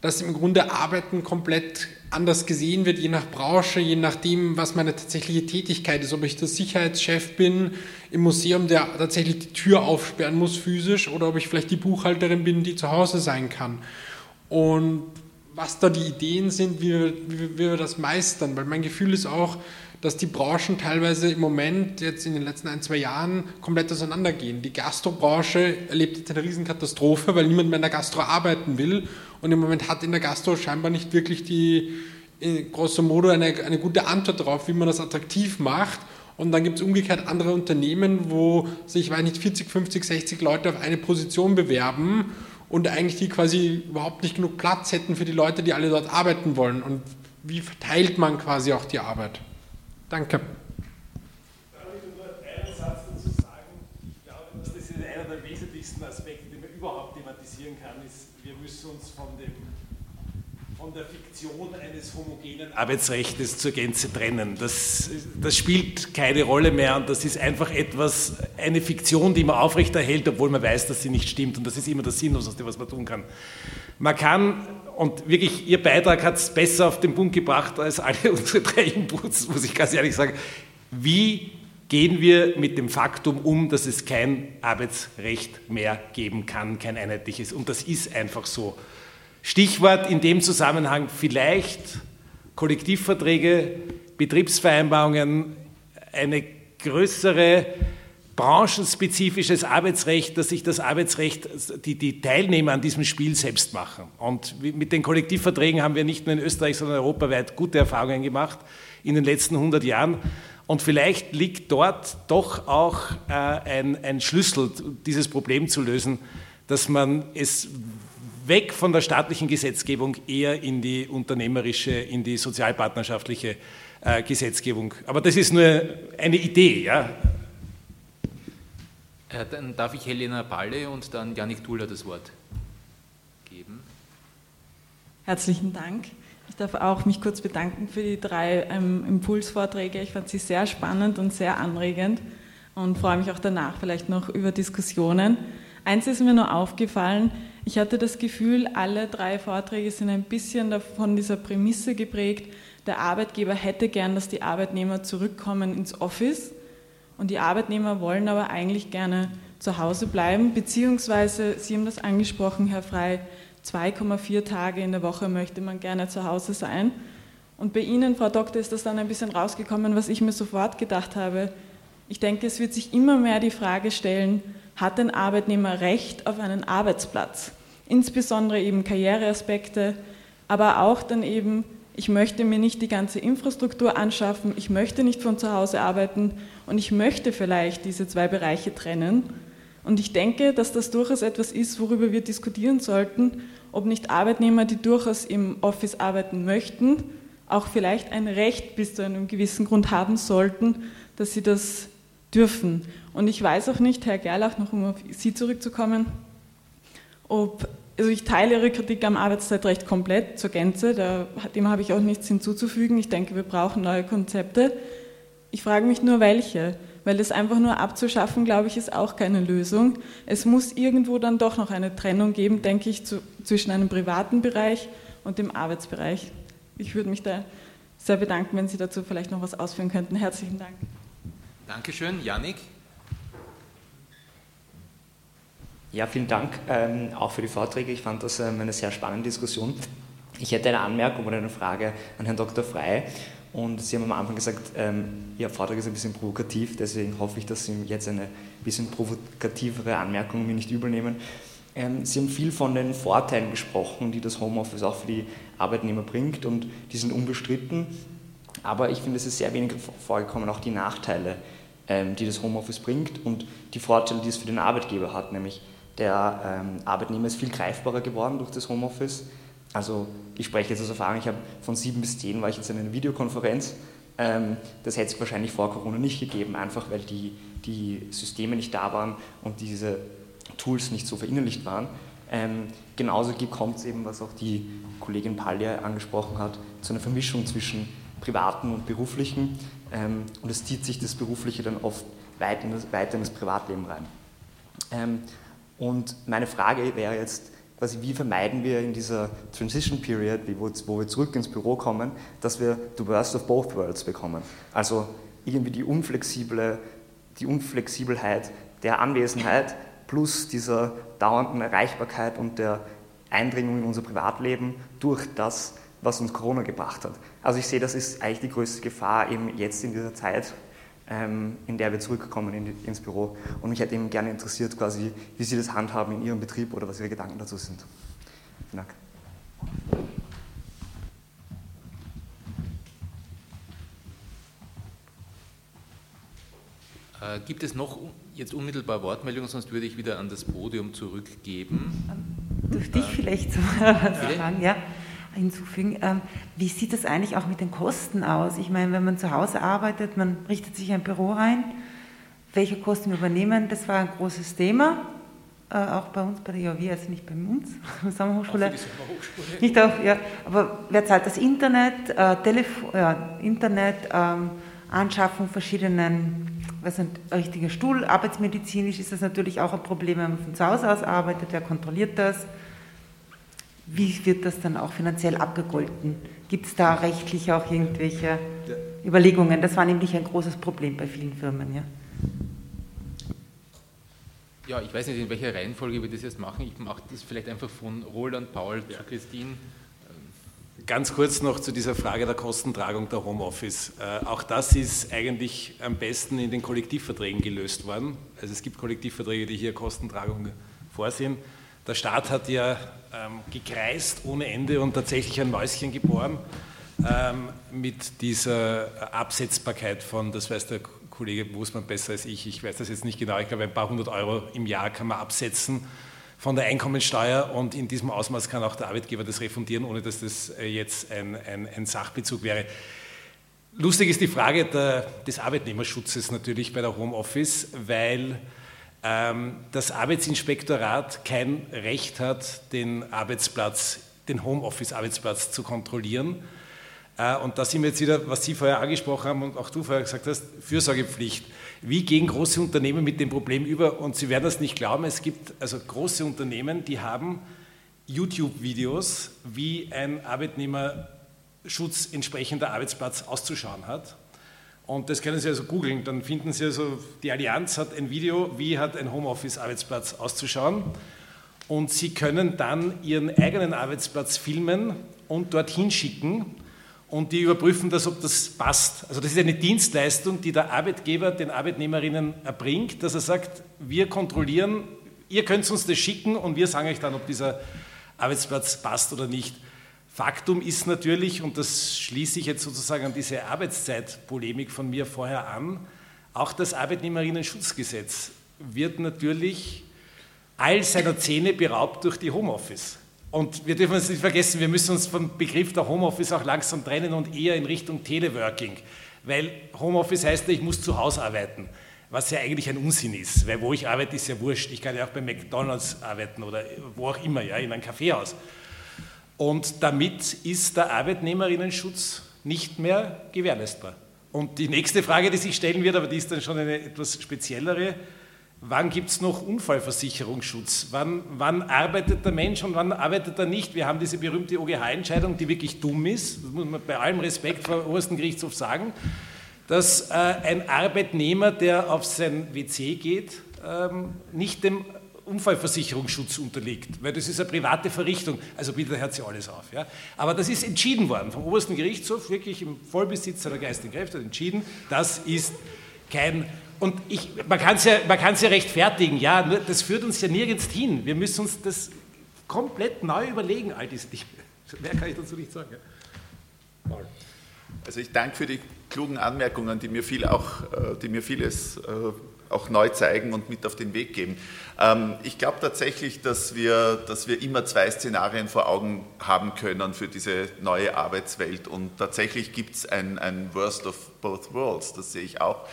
dass im Grunde Arbeiten komplett anders gesehen wird, je nach Branche, je nachdem, was meine tatsächliche Tätigkeit ist, ob ich der Sicherheitschef bin im Museum, der tatsächlich die Tür aufsperren muss physisch, oder ob ich vielleicht die Buchhalterin bin, die zu Hause sein kann. Und was da die Ideen sind, wie wir, wie wir das meistern, weil mein Gefühl ist auch, dass die Branchen teilweise im Moment, jetzt in den letzten ein, zwei Jahren, komplett auseinandergehen. Die Gastrobranche erlebt jetzt eine Riesenkatastrophe, weil niemand mehr in der Gastro arbeiten will. Und im Moment hat in der Gastro scheinbar nicht wirklich die, grosso modo, eine, eine gute Antwort darauf, wie man das attraktiv macht. Und dann gibt es umgekehrt andere Unternehmen, wo sich, weiß nicht, 40, 50, 60 Leute auf eine Position bewerben und eigentlich die quasi überhaupt nicht genug Platz hätten für die Leute, die alle dort arbeiten wollen. Und wie verteilt man quasi auch die Arbeit? Danke. Ich glaube, das einer der wesentlichsten Aspekte, die man überhaupt thematisieren kann, ist, wir müssen uns von, dem, von der Fiktion eines homogenen Arbeitsrechts zur Gänze trennen. Das, das spielt keine Rolle mehr und das ist einfach etwas, eine Fiktion, die man aufrechterhält, obwohl man weiß, dass sie nicht stimmt und das ist immer das Sinnloseste, was man tun kann. Man kann und wirklich, Ihr Beitrag hat es besser auf den Punkt gebracht als alle unsere drei Inputs, muss ich ganz ehrlich sagen. Wie gehen wir mit dem Faktum um, dass es kein Arbeitsrecht mehr geben kann, kein einheitliches? Und das ist einfach so. Stichwort in dem Zusammenhang vielleicht Kollektivverträge, Betriebsvereinbarungen, eine größere branchenspezifisches Arbeitsrecht, dass sich das Arbeitsrecht, die, die Teilnehmer an diesem Spiel selbst machen. Und mit den Kollektivverträgen haben wir nicht nur in Österreich, sondern europaweit gute Erfahrungen gemacht in den letzten 100 Jahren. Und vielleicht liegt dort doch auch äh, ein, ein Schlüssel, dieses Problem zu lösen, dass man es weg von der staatlichen Gesetzgebung eher in die unternehmerische, in die sozialpartnerschaftliche äh, Gesetzgebung. Aber das ist nur eine Idee. Ja? Äh, dann darf ich Helena Balle und dann Janik Duller das Wort geben. Herzlichen Dank. Ich darf auch mich kurz bedanken für die drei ähm, Impulsvorträge. Ich fand sie sehr spannend und sehr anregend und freue mich auch danach vielleicht noch über Diskussionen. Eins ist mir nur aufgefallen, ich hatte das Gefühl, alle drei Vorträge sind ein bisschen von dieser Prämisse geprägt, der Arbeitgeber hätte gern, dass die Arbeitnehmer zurückkommen ins Office und die Arbeitnehmer wollen aber eigentlich gerne zu Hause bleiben, beziehungsweise, Sie haben das angesprochen, Herr Frei, 2,4 Tage in der Woche möchte man gerne zu Hause sein. Und bei Ihnen, Frau Doktor, ist das dann ein bisschen rausgekommen, was ich mir sofort gedacht habe. Ich denke, es wird sich immer mehr die Frage stellen, hat ein Arbeitnehmer Recht auf einen Arbeitsplatz? Insbesondere eben Karriereaspekte, aber auch dann eben, ich möchte mir nicht die ganze Infrastruktur anschaffen, ich möchte nicht von zu Hause arbeiten und ich möchte vielleicht diese zwei Bereiche trennen. Und ich denke, dass das durchaus etwas ist, worüber wir diskutieren sollten, ob nicht Arbeitnehmer, die durchaus im Office arbeiten möchten, auch vielleicht ein Recht bis zu einem gewissen Grund haben sollten, dass sie das dürfen. Und ich weiß auch nicht, Herr Gerlach, noch um auf Sie zurückzukommen, ob, also ich teile Ihre Kritik am Arbeitszeitrecht komplett zur Gänze, da, dem habe ich auch nichts hinzuzufügen. Ich denke, wir brauchen neue Konzepte. Ich frage mich nur, welche weil das einfach nur abzuschaffen, glaube ich, ist auch keine Lösung. Es muss irgendwo dann doch noch eine Trennung geben, denke ich, zu, zwischen einem privaten Bereich und dem Arbeitsbereich. Ich würde mich da sehr bedanken, wenn Sie dazu vielleicht noch was ausführen könnten. Herzlichen Dank. Dankeschön. Janik? Ja, vielen Dank ähm, auch für die Vorträge. Ich fand das ähm, eine sehr spannende Diskussion. Ich hätte eine Anmerkung oder eine Frage an Herrn Dr. Frey. Und Sie haben am Anfang gesagt, ähm, Ihr Vortrag ist ein bisschen provokativ, deswegen hoffe ich, dass Sie jetzt eine bisschen provokativere Anmerkung mir nicht übel nehmen. Ähm, Sie haben viel von den Vorteilen gesprochen, die das Homeoffice auch für die Arbeitnehmer bringt und die sind unbestritten. Aber ich finde, es ist sehr wenig vorgekommen, auch die Nachteile, ähm, die das Homeoffice bringt und die Vorteile, die es für den Arbeitgeber hat, nämlich der ähm, Arbeitnehmer ist viel greifbarer geworden durch das Homeoffice. Also ich spreche jetzt aus Erfahrung, ich habe von sieben bis zehn war ich jetzt in einer Videokonferenz. Ähm, das hätte es wahrscheinlich vor Corona nicht gegeben, einfach weil die, die Systeme nicht da waren und diese Tools nicht so verinnerlicht waren. Ähm, genauso kommt es eben, was auch die Kollegin Palja angesprochen hat, zu einer Vermischung zwischen privaten und beruflichen. Ähm, und es zieht sich das Berufliche dann oft weit in das, weiter in das Privatleben rein. Ähm, und meine Frage wäre jetzt, quasi wie vermeiden wir in dieser Transition Period, wo, wo wir zurück ins Büro kommen, dass wir the worst of both worlds bekommen. Also irgendwie die, unflexible, die Unflexibelheit der Anwesenheit plus dieser dauernden Erreichbarkeit und der Eindringung in unser Privatleben durch das, was uns Corona gebracht hat. Also ich sehe, das ist eigentlich die größte Gefahr eben jetzt in dieser Zeit, ähm, in der wir zurückkommen in die, ins Büro. Und mich hätte eben gerne interessiert, quasi, wie Sie das handhaben in Ihrem Betrieb oder was Ihre Gedanken dazu sind. Vielen Dank. Äh, gibt es noch jetzt unmittelbar Wortmeldungen, sonst würde ich wieder an das Podium zurückgeben. Ähm, dürfte ich äh, vielleicht so was sagen? Ja hinzufügen. Ähm, wie sieht das eigentlich auch mit den Kosten aus? Ich meine, wenn man zu Hause arbeitet, man richtet sich ein Büro ein, welche Kosten wir übernehmen, das war ein großes Thema. Äh, auch bei uns bei der IOW, also nicht bei uns, bei der Sommerhochschule. Sommerhochschule. Nicht auch, ja, aber wer zahlt das Internet, äh, Telefon, ja, Internet, ähm, Anschaffung verschiedenen, was sind richtige Stuhl, arbeitsmedizinisch ist das natürlich auch ein Problem, wenn man von zu Hause aus arbeitet, wer kontrolliert das? Wie wird das dann auch finanziell abgegolten? Gibt es da rechtlich auch irgendwelche ja. Überlegungen? Das war nämlich ein großes Problem bei vielen Firmen. Ja? ja, ich weiß nicht, in welcher Reihenfolge wir das jetzt machen. Ich mache das vielleicht einfach von Roland, Paul ja. zu Christine. Ganz kurz noch zu dieser Frage der Kostentragung der Homeoffice. Äh, auch das ist eigentlich am besten in den Kollektivverträgen gelöst worden. Also es gibt Kollektivverträge, die hier Kostentragung vorsehen. Der Staat hat ja ähm, gekreist ohne Ende und tatsächlich ein Mäuschen geboren ähm, mit dieser Absetzbarkeit von, das weiß der Kollege Bosmann besser als ich, ich weiß das jetzt nicht genau, ich glaube ein paar hundert Euro im Jahr kann man absetzen von der Einkommensteuer und in diesem Ausmaß kann auch der Arbeitgeber das refundieren, ohne dass das äh, jetzt ein, ein, ein Sachbezug wäre. Lustig ist die Frage der, des Arbeitnehmerschutzes natürlich bei der Homeoffice, weil das Arbeitsinspektorat kein Recht hat, den Arbeitsplatz, den Homeoffice-Arbeitsplatz zu kontrollieren. Äh, und da sind wir jetzt wieder, was Sie vorher angesprochen haben und auch du vorher gesagt hast, Fürsorgepflicht. Wie gehen große Unternehmen mit dem Problem über? Und Sie werden das nicht glauben, es gibt also große Unternehmen, die haben YouTube-Videos, wie ein Arbeitnehmerschutz entsprechender Arbeitsplatz auszuschauen hat. Und das können Sie also googeln, dann finden Sie also, die Allianz hat ein Video, wie hat ein Homeoffice-Arbeitsplatz auszuschauen. Und Sie können dann Ihren eigenen Arbeitsplatz filmen und dorthin schicken und die überprüfen das, ob das passt. Also das ist eine Dienstleistung, die der Arbeitgeber den Arbeitnehmerinnen erbringt, dass er sagt, wir kontrollieren, ihr könnt uns das schicken und wir sagen euch dann, ob dieser Arbeitsplatz passt oder nicht. Faktum ist natürlich, und das schließe ich jetzt sozusagen an diese Arbeitszeitpolemik von mir vorher an, auch das Arbeitnehmerinnen-Schutzgesetz wird natürlich all seiner Zähne beraubt durch die Homeoffice. Und wir dürfen uns nicht vergessen, wir müssen uns vom Begriff der Homeoffice auch langsam trennen und eher in Richtung Teleworking. Weil Homeoffice heißt ja, ich muss zu Hause arbeiten, was ja eigentlich ein Unsinn ist, weil wo ich arbeite, ist ja wurscht. Ich kann ja auch bei McDonalds arbeiten oder wo auch immer, ja, in einem Kaffeehaus. Und damit ist der Arbeitnehmerinnenschutz nicht mehr gewährleistbar. Und die nächste Frage, die sich stellen wird, aber die ist dann schon eine etwas speziellere, Wann gibt es noch Unfallversicherungsschutz? Wann, wann, arbeitet der Mensch und wann arbeitet er nicht? Wir haben diese berühmte OGH-Entscheidung, die wirklich dumm ist, das muss man bei allem Respekt vor dem obersten Gerichtshof sagen, dass äh, ein Arbeitnehmer, der auf sein WC geht, ähm, nicht dem Unfallversicherungsschutz unterliegt, weil das ist eine private Verrichtung. Also bitte hört sie alles auf. Ja? Aber das ist entschieden worden vom obersten Gerichtshof, wirklich im Vollbesitz seiner geistigen Kräfte, entschieden, das ist kein und ich, man kann es ja, ja rechtfertigen, ja, nur das führt uns ja nirgends hin. Wir müssen uns das komplett neu überlegen, all diese Dinge. Mehr kann ich dazu nicht sagen. Ja. Also ich danke für die klugen Anmerkungen, die mir, viel auch, äh, die mir vieles äh, auch neu zeigen und mit auf den Weg geben. Ähm, ich glaube tatsächlich, dass wir, dass wir immer zwei Szenarien vor Augen haben können für diese neue Arbeitswelt. Und tatsächlich gibt es ein, ein Worst of Both Worlds, das sehe ich auch.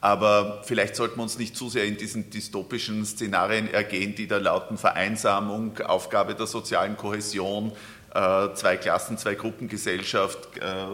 Aber vielleicht sollten wir uns nicht zu sehr in diesen dystopischen Szenarien ergehen, die da lauten Vereinsamung, Aufgabe der sozialen Kohäsion, äh, zwei Klassen, zwei Gruppengesellschaft, äh,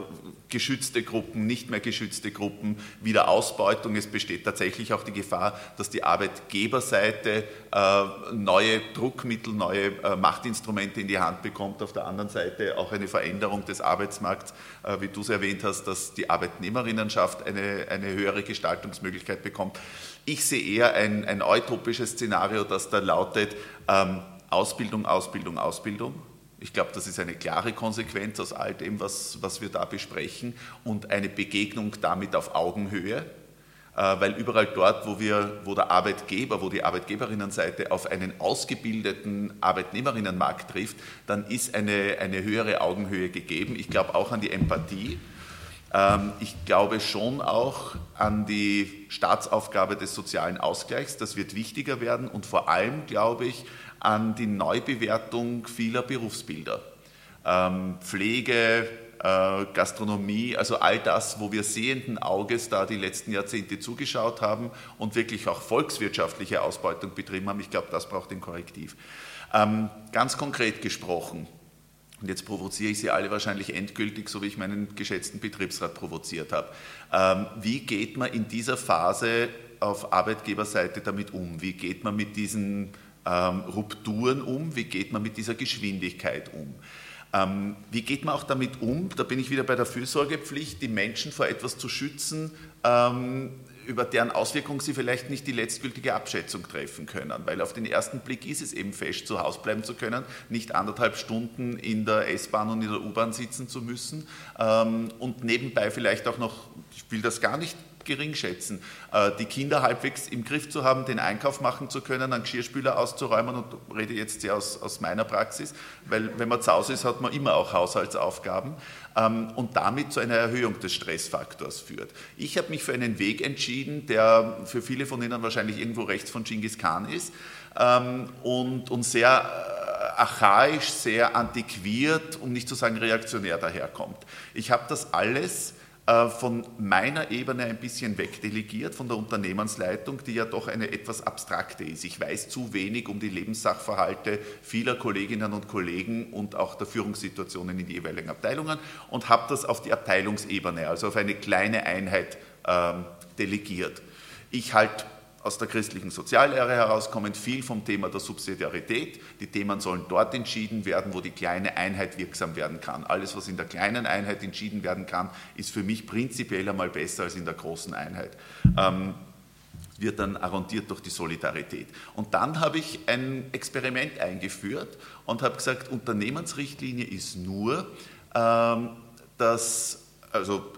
geschützte Gruppen, nicht mehr geschützte Gruppen, wieder Ausbeutung. Es besteht tatsächlich auch die Gefahr, dass die Arbeitgeberseite äh, neue Druckmittel, neue Machtinstrumente in die Hand bekommt. Auf der anderen Seite auch eine Veränderung des Arbeitsmarkts, wie du es erwähnt hast, dass die Arbeitnehmerinnenschaft eine, eine höhere Gestaltungsmöglichkeit bekommt. Ich sehe eher ein, ein utopisches Szenario, das da lautet ähm, Ausbildung, Ausbildung, Ausbildung ich glaube, das ist eine klare Konsequenz aus all dem, was, was wir da besprechen und eine Begegnung damit auf Augenhöhe, äh, weil überall dort, wo, wir, wo der Arbeitgeber, wo die Arbeitgeberinnenseite auf einen ausgebildeten Arbeitnehmerinnenmarkt trifft, dann ist eine, eine höhere Augenhöhe gegeben. Ich glaube auch an die Empathie. Ähm, ich glaube schon auch an die Staatsaufgabe des sozialen Ausgleichs. Das wird wichtiger werden und vor allem glaube ich an die Neubewertung vieler Berufsbilder. Ähm, Pflege, äh, Gastronomie, also all das, wo wir sehenden Auges da die letzten Jahrzehnte zugeschaut haben und wirklich auch volkswirtschaftliche Ausbeutung betrieben haben. Ich glaube, das braucht ein Korrektiv. Ähm, ganz konkret gesprochen, und jetzt provoziere ich Sie alle wahrscheinlich endgültig, so wie ich meinen geschätzten Betriebsrat provoziert habe. Ähm, wie geht man in dieser Phase auf Arbeitgeberseite damit um? Wie geht man mit diesen ähm, Rupturen um? Wie geht man mit dieser Geschwindigkeit um? Ähm, wie geht man auch damit um, da bin ich wieder bei der Fürsorgepflicht, die Menschen vor etwas zu schützen, ähm, über deren Auswirkungen sie vielleicht nicht die letztgültige Abschätzung treffen können. Weil auf den ersten Blick ist es eben fest, zu Hause bleiben zu können, nicht anderthalb Stunden in der S-Bahn und in der U-Bahn sitzen zu müssen ähm, und nebenbei vielleicht auch noch, ich will das gar nicht gering schätzen. Äh, die Kinder halbwegs im Griff zu haben, den Einkauf machen zu können, einen Geschirrspüler auszuräumen und rede jetzt sehr aus, aus meiner Praxis, weil wenn man zu Hause ist, hat man immer auch Haushaltsaufgaben ähm, und damit zu einer Erhöhung des Stressfaktors führt. Ich habe mich für einen Weg entschieden, der für viele von Ihnen wahrscheinlich irgendwo rechts von Genghis Khan ist ähm, und, und sehr äh, archaisch, sehr antiquiert, um nicht zu sagen reaktionär daherkommt. Ich habe das alles von meiner Ebene ein bisschen wegdelegiert, von der Unternehmensleitung, die ja doch eine etwas abstrakte ist. Ich weiß zu wenig um die Lebenssachverhalte vieler Kolleginnen und Kollegen und auch der Führungssituationen in die jeweiligen Abteilungen und habe das auf die Abteilungsebene, also auf eine kleine Einheit ähm, delegiert. Ich halte aus der christlichen Soziallehre herauskommend viel vom Thema der Subsidiarität. Die Themen sollen dort entschieden werden, wo die kleine Einheit wirksam werden kann. Alles, was in der kleinen Einheit entschieden werden kann, ist für mich prinzipiell einmal besser als in der großen Einheit. Ähm, wird dann arrondiert durch die Solidarität. Und dann habe ich ein Experiment eingeführt und habe gesagt, Unternehmensrichtlinie ist nur, ähm, dass also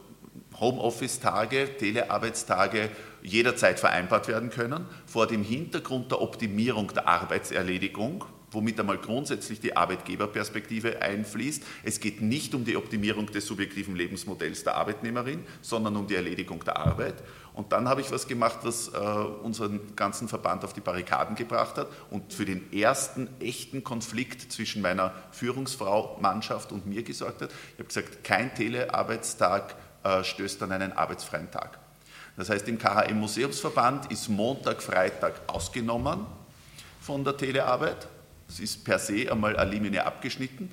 Homeoffice-Tage, Telearbeitstage jederzeit vereinbart werden können, vor dem Hintergrund der Optimierung der Arbeitserledigung, womit einmal grundsätzlich die Arbeitgeberperspektive einfließt. Es geht nicht um die Optimierung des subjektiven Lebensmodells der Arbeitnehmerin, sondern um die Erledigung der Arbeit. Und dann habe ich was gemacht, was äh, unseren ganzen Verband auf die Barrikaden gebracht hat und für den ersten echten Konflikt zwischen meiner Führungsfrau, Mannschaft und mir gesorgt hat. Ich habe gesagt, kein Telearbeitstag äh, stößt an einen arbeitsfreien Tag. Das heißt, im KHM Museumsverband ist Montag, Freitag ausgenommen von der Telearbeit. Das ist per se einmal eine Linie abgeschnitten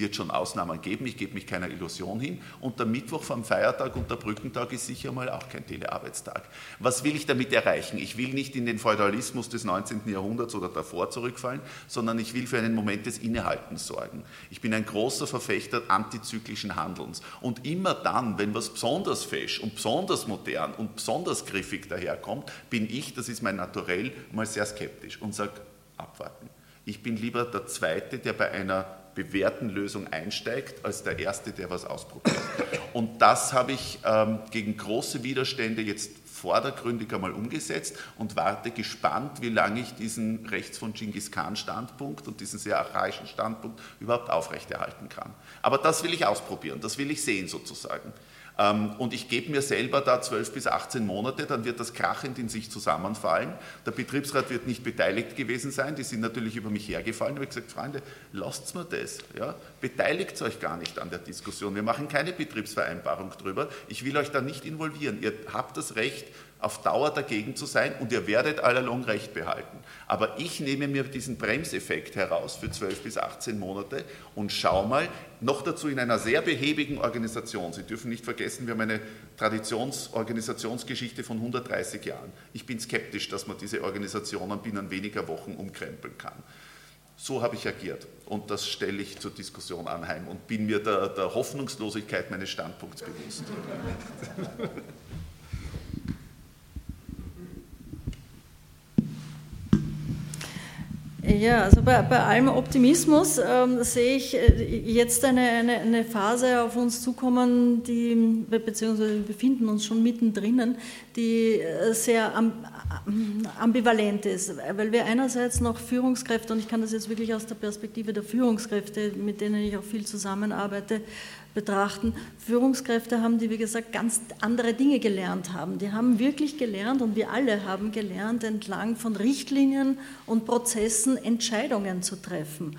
wird schon Ausnahmen geben, ich gebe mich keiner Illusion hin. Und der Mittwoch vom Feiertag und der Brückentag ist sicher mal auch kein Telearbeitstag. Was will ich damit erreichen? Ich will nicht in den Feudalismus des 19. Jahrhunderts oder davor zurückfallen, sondern ich will für einen Moment des Innehaltens sorgen. Ich bin ein großer Verfechter antizyklischen Handelns. Und immer dann, wenn was besonders fesch und besonders modern und besonders griffig daherkommt, bin ich, das ist mein Naturell, mal sehr skeptisch und sage, abwarten. Ich bin lieber der Zweite, der bei einer bewährten Lösung einsteigt, als der Erste, der was ausprobiert. Und das habe ich ähm, gegen große Widerstände jetzt vordergründig einmal umgesetzt und warte gespannt, wie lange ich diesen rechts von Genghis Khan Standpunkt und diesen sehr archaischen Standpunkt überhaupt aufrechterhalten kann. Aber das will ich ausprobieren, das will ich sehen sozusagen. Ähm, und ich gebe mir selber da 12 bis 18 Monate, dann wird das krachend in sich zusammenfallen. Der Betriebsrat wird nicht beteiligt gewesen sein, die sind natürlich über mich hergefallen. Da habe ich gesagt, Freunde, lasst mir das. Ja? Beteiligt euch gar nicht an der Diskussion. Wir machen keine Betriebsvereinbarung drüber. Ich will euch da nicht involvieren. Ihr habt das Recht, auf Dauer dagegen zu sein und ihr werdet allalong Recht behalten. Aber ich nehme mir diesen Bremseffekt heraus für 12 bis 18 Monate und schau mal, noch dazu in einer sehr behäbigen Organisation. Sie dürfen nicht vergessen, wir haben eine Traditionsorganisationsgeschichte von 130 Jahren. Ich bin skeptisch, dass man diese Organisationen binnen weniger Wochen umkrempeln kann. So habe ich agiert und das stelle ich zur Diskussion anheim und bin mir der, der Hoffnungslosigkeit meines Standpunkts bewusst. Ja, also bei, bei allem Optimismus ähm, sehe ich äh, jetzt eine, eine, eine, Phase auf uns zukommen, die, beziehungsweise wir befinden uns schon mittendrin, die äh, sehr ambivalent ist, weil wir einerseits noch Führungskräfte, und ich kann das jetzt wirklich aus der Perspektive der Führungskräfte, mit denen ich auch viel zusammenarbeite, betrachten. Führungskräfte haben, die wie gesagt ganz andere Dinge gelernt haben. Die haben wirklich gelernt und wir alle haben gelernt, entlang von Richtlinien und Prozessen Entscheidungen zu treffen.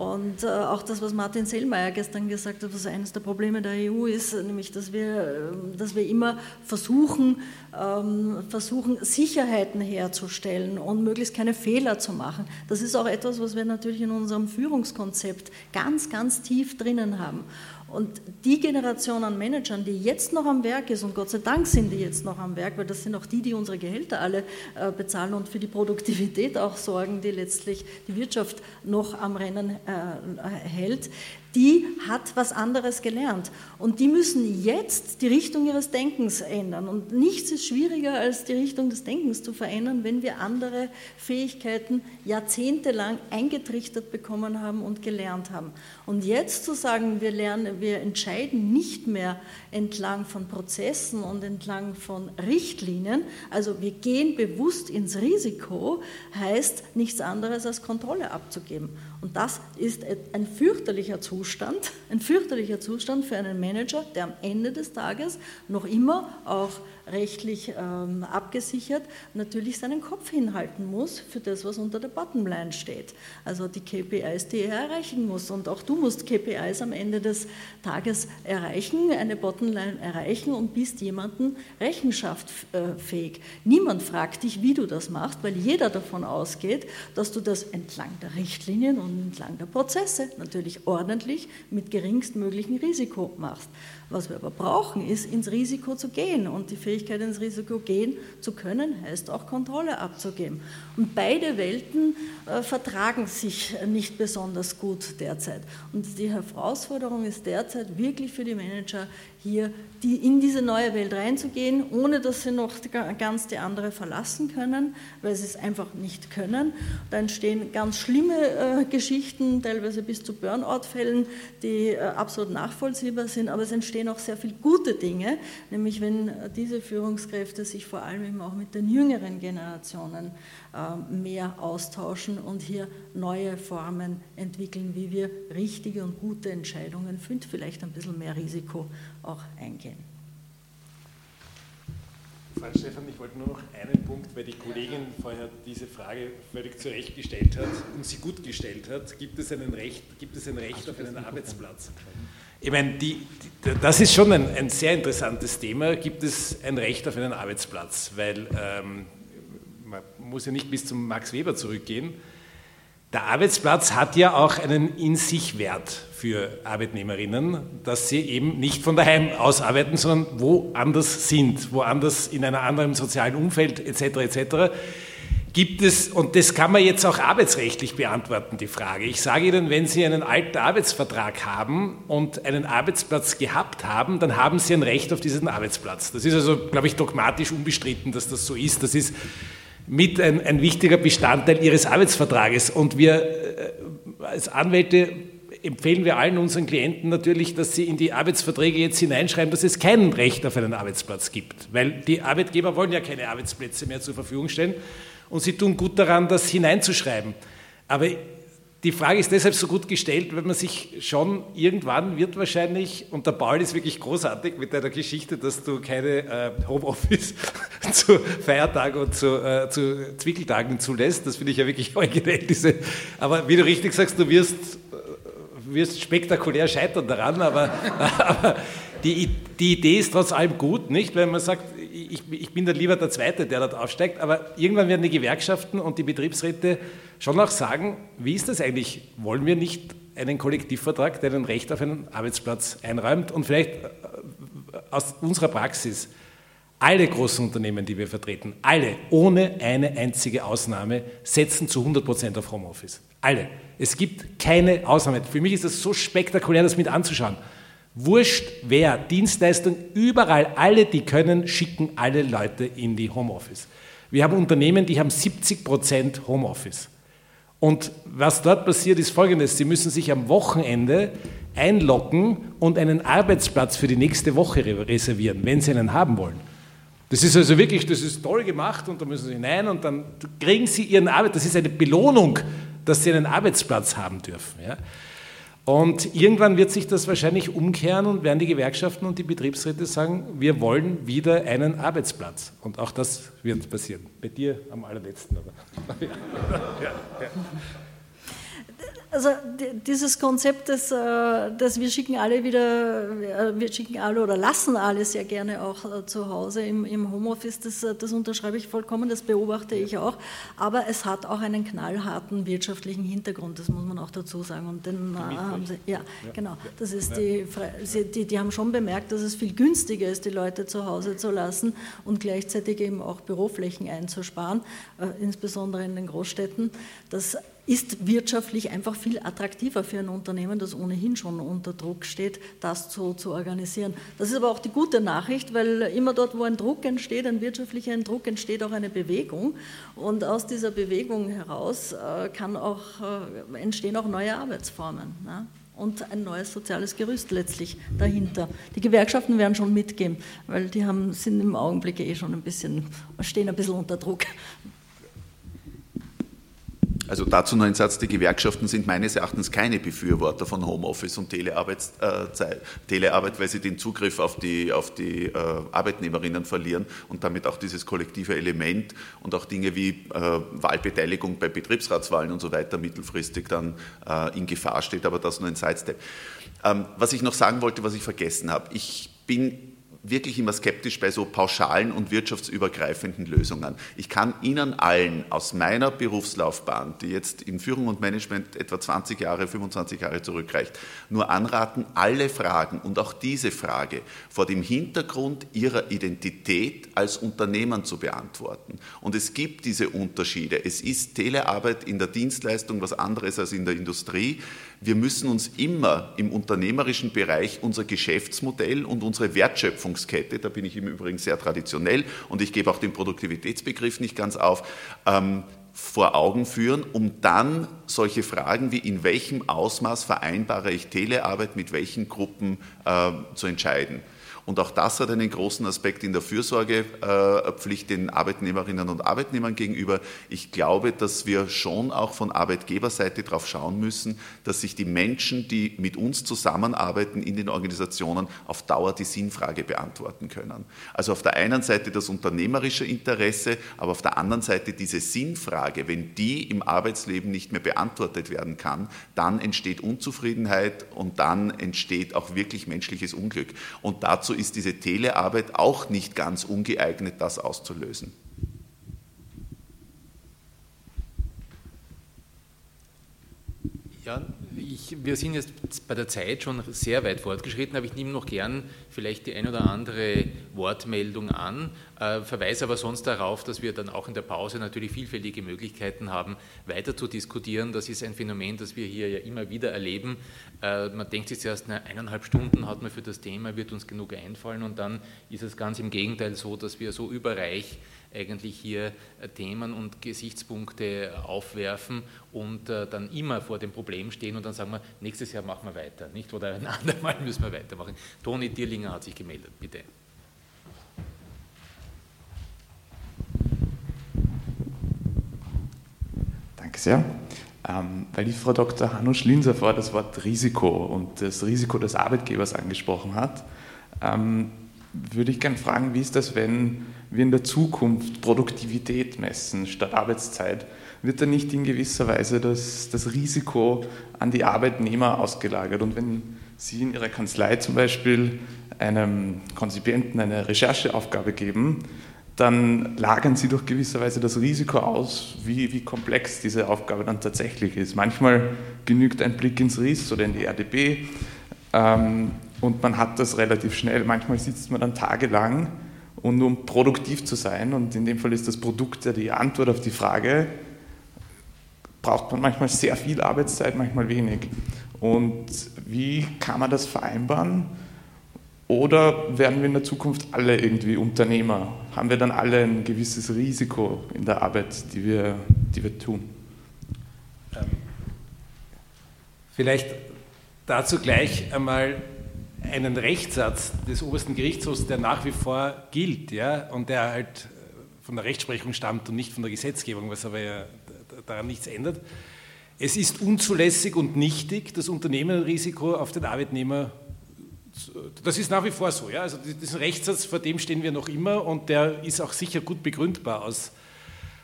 Und äh, auch das, was Martin Sellmeier gestern gesagt hat, was eines der Probleme der EU ist, nämlich, dass wir, ähm, dass wir immer versuchen, ähm, versuchen, Sicherheiten herzustellen und möglichst keine Fehler zu machen. Das ist auch etwas, was wir natürlich in unserem Führungskonzept ganz, ganz tief drinnen haben. Und die Generation an Managern, die jetzt noch am Werk ist, und Gott sei Dank sind die jetzt noch am Werk, weil das sind auch die, die unsere Gehälter alle äh, bezahlen und für die Produktivität auch sorgen, die letztlich die Wirtschaft noch am Rennen äh, hält, die hat was anderes gelernt. Und die müssen jetzt die Richtung ihres Denkens ändern. Und nichts ist schwieriger, als die Richtung des Denkens zu verändern, wenn wir andere Fähigkeiten jahrzehntelang eingetrichtert bekommen haben und gelernt haben. Und jetzt zu sagen, wir lernen, wir entscheiden nicht mehr entlang von Prozessen und entlang von Richtlinien, also wir gehen bewusst ins Risiko, heißt nichts anderes als Kontrolle abzugeben. Und das ist ein fürchterlicher Zustand, ein fürchterlicher Zustand für einen Manager, der am Ende des Tages noch immer auch rechtlich ähm, abgesichert, natürlich seinen Kopf hinhalten muss für das, was unter der Bottomline steht. Also die KPIs, die er erreichen muss. Und auch du musst KPIs am Ende des Tages erreichen, eine Bottomline erreichen und bist jemandem rechenschaftfähig. Niemand fragt dich, wie du das machst, weil jeder davon ausgeht, dass du das entlang der Richtlinien und entlang der Prozesse natürlich ordentlich mit geringstmöglichen Risiko machst. Was wir aber brauchen, ist ins Risiko zu gehen. Und die Fähigkeit, ins Risiko gehen zu können, heißt auch Kontrolle abzugeben. Und beide Welten äh, vertragen sich nicht besonders gut derzeit. Und die Herausforderung ist derzeit wirklich für die Manager, hier die, in diese neue Welt reinzugehen, ohne dass sie noch ganz die andere verlassen können, weil sie es einfach nicht können. Da entstehen ganz schlimme äh, Geschichten, teilweise bis zu Burnout-Fällen, die äh, absolut nachvollziehbar sind, aber es entstehen auch sehr viele gute Dinge, nämlich wenn äh, diese Führungskräfte sich vor allem eben auch mit den jüngeren Generationen äh, mehr austauschen und hier neue Formen entwickeln, wie wir richtige und gute Entscheidungen für vielleicht ein bisschen mehr Risiko auch eingehen. Franz Stefan, ich wollte nur noch einen Punkt, weil die Kollegin vorher diese Frage völlig zu Recht gestellt hat und sie gut gestellt hat. Gibt es, einen Recht, gibt es ein Recht auf einen Arbeitsplatz? Ich meine, die, die, das ist schon ein, ein, sehr interessantes Thema. Gibt es ein Recht auf einen Arbeitsplatz? Weil ähm, man muss ja nicht bis zum Max Weber zurückgehen. Der Arbeitsplatz hat ja auch einen in sich Wert für Arbeitnehmerinnen, dass sie eben nicht von daheim aus arbeiten, sondern woanders sind, woanders in einem anderen sozialen Umfeld etc. etc. Gibt es, und das kann man jetzt auch arbeitsrechtlich beantworten, die Frage. Ich sage Ihnen, wenn Sie einen alten Arbeitsvertrag haben und einen Arbeitsplatz gehabt haben, dann haben Sie ein Recht auf diesen Arbeitsplatz. Das ist also, glaube ich, dogmatisch unbestritten, dass das so ist. Das ist mit ein, ein wichtiger Bestandteil ihres Arbeitsvertrages. Und wir äh, als Anwälte empfehlen wir allen unseren Klienten natürlich, dass sie in die Arbeitsverträge jetzt hineinschreiben, dass es kein Recht auf einen Arbeitsplatz gibt. Weil die Arbeitgeber wollen ja keine Arbeitsplätze mehr zur Verfügung stellen. Und sie tun gut daran, das hineinzuschreiben. Aber die Frage ist deshalb so gut gestellt, weil man sich schon irgendwann wird wahrscheinlich, und der Paul ist wirklich großartig mit deiner Geschichte, dass du keine äh, Homeoffice zu Feiertagen und zu, äh, zu Zwickeltagen zulässt. Das finde ich ja wirklich originell. Diese, aber wie du richtig sagst, du wirst, äh, wirst spektakulär scheitern daran, aber, aber die, die Idee ist trotz allem gut, nicht? Weil man sagt, ich, ich bin dann lieber der Zweite, der dort aufsteigt, aber irgendwann werden die Gewerkschaften und die Betriebsräte schon auch sagen, wie ist das eigentlich? Wollen wir nicht einen Kollektivvertrag, der ein Recht auf einen Arbeitsplatz einräumt und vielleicht äh, aus unserer Praxis alle großen Unternehmen, die wir vertreten, alle, ohne eine einzige Ausnahme, setzen zu 100 Prozent auf Homeoffice. Alle. Es gibt keine Ausnahme. Für mich ist das so spektakulär, das mit anzuschauen. Wurscht wer, Dienstleistung, überall, alle, die können, schicken alle Leute in die Homeoffice. Wir haben Unternehmen, die haben 70 Prozent Homeoffice. Und was dort passiert, ist folgendes. Sie müssen sich am Wochenende einloggen und einen Arbeitsplatz für die nächste Woche reservieren, wenn Sie einen haben wollen. Das ist also wirklich, das ist toll gemacht und da müssen Sie hinein und dann kriegen Sie Ihren Arbeit, das ist eine Belohnung, dass Sie einen Arbeitsplatz haben dürfen. Ja? Und irgendwann wird sich das wahrscheinlich umkehren und werden die Gewerkschaften und die Betriebsräte sagen, wir wollen wieder einen Arbeitsplatz. Und auch das wird passieren. Bei dir am allerletzten. Aber. ja, ja, ja. Also dieses Konzept, dass, äh, dass wir schicken alle wieder, äh, wir schicken alle oder lassen alle sehr gerne auch äh, zu Hause im, im Homeoffice, das, das unterschreibe ich vollkommen, das beobachte ich auch. Aber es hat auch einen knallharten wirtschaftlichen Hintergrund, das muss man auch dazu sagen. Und den haben sie, ja, genau. Das ist die, die, die haben schon bemerkt, dass es viel günstiger ist, die Leute zu Hause zu lassen und gleichzeitig eben auch Büroflächen einzusparen, insbesondere in den Großstädten. Das ist wirtschaftlich einfach viel attraktiver für ein Unternehmen, das ohnehin schon unter Druck steht, das zu, zu organisieren. Das ist aber auch die gute Nachricht, weil immer dort, wo ein Druck entsteht, ein wirtschaftlicher Druck, entsteht auch eine Bewegung. Und aus dieser Bewegung heraus äh, kann auch, äh, entstehen auch neue Arbeitsformen. Ne? und ein neues soziales Gerüst letztlich dahinter. Die Gewerkschaften werden schon mitgehen, weil die haben, sind im Augenblick eh schon ein bisschen, stehen ein bisschen unter Druck. Also dazu noch ein Satz, die Gewerkschaften sind meines Erachtens keine Befürworter von Homeoffice und Telearbeit, äh, Telearbeit weil sie den Zugriff auf die, auf die äh, Arbeitnehmerinnen verlieren und damit auch dieses kollektive Element und auch Dinge wie äh, Wahlbeteiligung bei Betriebsratswahlen und so weiter mittelfristig dann äh, in Gefahr steht, aber das nur ein Sidestep. Ähm, was ich noch sagen wollte, was ich vergessen habe, ich bin wirklich immer skeptisch bei so pauschalen und wirtschaftsübergreifenden Lösungen. Ich kann Ihnen allen aus meiner Berufslaufbahn, die jetzt in Führung und Management etwa 20 Jahre, 25 Jahre zurückreicht, nur anraten, alle Fragen und auch diese Frage vor dem Hintergrund Ihrer Identität als Unternehmen zu beantworten. Und es gibt diese Unterschiede. Es ist Telearbeit in der Dienstleistung was anderes als in der Industrie. Wir müssen uns immer im unternehmerischen Bereich unser Geschäftsmodell und unsere Wertschöpfungskette, da bin ich im Übrigen sehr traditionell und ich gebe auch den Produktivitätsbegriff nicht ganz auf, ähm, vor Augen führen, um dann solche Fragen wie in welchem Ausmaß vereinbare ich Telearbeit mit welchen Gruppen äh, zu entscheiden. Und auch das hat einen großen Aspekt in der Fürsorgepflicht den Arbeitnehmerinnen und Arbeitnehmern gegenüber. Ich glaube, dass wir schon auch von Arbeitgeberseite darauf schauen müssen, dass sich die Menschen, die mit uns zusammenarbeiten in den Organisationen, auf Dauer die Sinnfrage beantworten können. Also auf der einen Seite das unternehmerische Interesse, aber auf der anderen Seite diese Sinnfrage, wenn die im Arbeitsleben nicht mehr beantwortet werden kann, dann entsteht Unzufriedenheit und dann entsteht auch wirklich menschliches Unglück. Und dazu ist diese Telearbeit auch nicht ganz ungeeignet, das auszulösen. Ja, ich, wir sind jetzt bei der Zeit schon sehr weit fortgeschritten, aber ich nehme noch gern vielleicht die ein oder andere Wortmeldung an, äh, verweise aber sonst darauf, dass wir dann auch in der Pause natürlich vielfältige Möglichkeiten haben, weiter zu diskutieren. Das ist ein Phänomen, das wir hier ja immer wieder erleben. Äh, man denkt sich zuerst, na, eineinhalb Stunden hat man für das Thema, wird uns genug einfallen und dann ist es ganz im Gegenteil so, dass wir so überreich eigentlich hier äh, Themen und Gesichtspunkte aufwerfen und äh, dann immer vor dem Problem stehen und dann sagen wir, nächstes Jahr machen wir weiter, nicht? Oder ein andermal müssen wir weitermachen. Toni Dierlinger hat sich gemeldet, bitte. Danke sehr. Ähm, weil die Frau Dr. Hanno Schlinser vorher das Wort Risiko und das Risiko des Arbeitgebers angesprochen hat, ähm, würde ich gerne fragen, wie ist das, wenn wir in der Zukunft Produktivität messen statt Arbeitszeit? Wird da nicht in gewisser Weise das, das Risiko an die Arbeitnehmer ausgelagert? Und wenn Sie in Ihrer Kanzlei zum Beispiel einem Konzipienten eine Rechercheaufgabe geben, dann lagern Sie doch gewisserweise das Risiko aus, wie, wie komplex diese Aufgabe dann tatsächlich ist. Manchmal genügt ein Blick ins RIS oder in die RDB ähm, und man hat das relativ schnell. Manchmal sitzt man dann tagelang und um produktiv zu sein, und in dem Fall ist das Produkt ja die Antwort auf die Frage, braucht man manchmal sehr viel Arbeitszeit, manchmal wenig. Und wie kann man das vereinbaren? Oder werden wir in der Zukunft alle irgendwie Unternehmer? Haben wir dann alle ein gewisses Risiko in der Arbeit, die wir, die wir tun? Ähm, vielleicht dazu gleich einmal einen Rechtssatz des obersten Gerichtshofs, der nach wie vor gilt ja, und der halt äh, von der Rechtsprechung stammt und nicht von der Gesetzgebung, was aber ja daran nichts ändert. Es ist unzulässig und nichtig, das Unternehmerrisiko auf den Arbeitnehmer das ist nach wie vor so. Ja? Also diesen Rechtssatz, vor dem stehen wir noch immer und der ist auch sicher gut begründbar aus,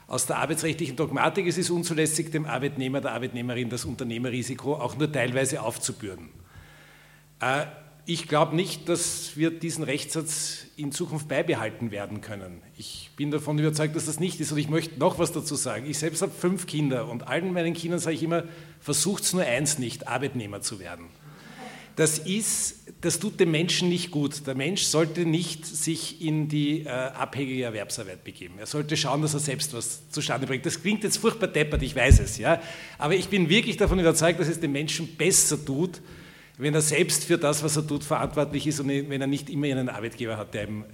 aus der arbeitsrechtlichen Dogmatik. Es ist unzulässig, dem Arbeitnehmer, der Arbeitnehmerin das Unternehmerrisiko auch nur teilweise aufzubürden. Äh, ich glaube nicht, dass wir diesen Rechtssatz in Zukunft beibehalten werden können. Ich bin davon überzeugt, dass das nicht ist und ich möchte noch was dazu sagen. Ich selbst habe fünf Kinder und allen meinen Kindern sage ich immer, versucht es nur eins nicht, Arbeitnehmer zu werden. Das ist, das tut dem Menschen nicht gut. Der Mensch sollte nicht sich in die äh, abhängige Erwerbsarbeit begeben. Er sollte schauen, dass er selbst was zustande bringt. Das klingt jetzt furchtbar deppert, ich weiß es, ja. Aber ich bin wirklich davon überzeugt, dass es dem Menschen besser tut, wenn er selbst für das, was er tut, verantwortlich ist und wenn er nicht immer einen Arbeitgeber hat, der ihm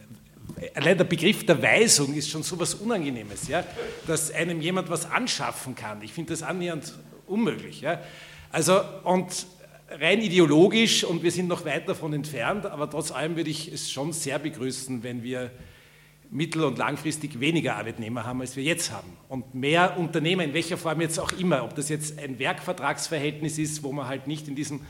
allein der Begriff der Weisung ist schon so etwas Unangenehmes, ja, dass einem jemand was anschaffen kann. Ich finde das annähernd unmöglich. Ja. Also, und rein ideologisch, und wir sind noch weit davon entfernt, aber trotz allem würde ich es schon sehr begrüßen, wenn wir mittel- und langfristig weniger Arbeitnehmer haben, als wir jetzt haben. Und mehr Unternehmen, in welcher Form jetzt auch immer, ob das jetzt ein Werkvertragsverhältnis ist, wo man halt nicht in diesem...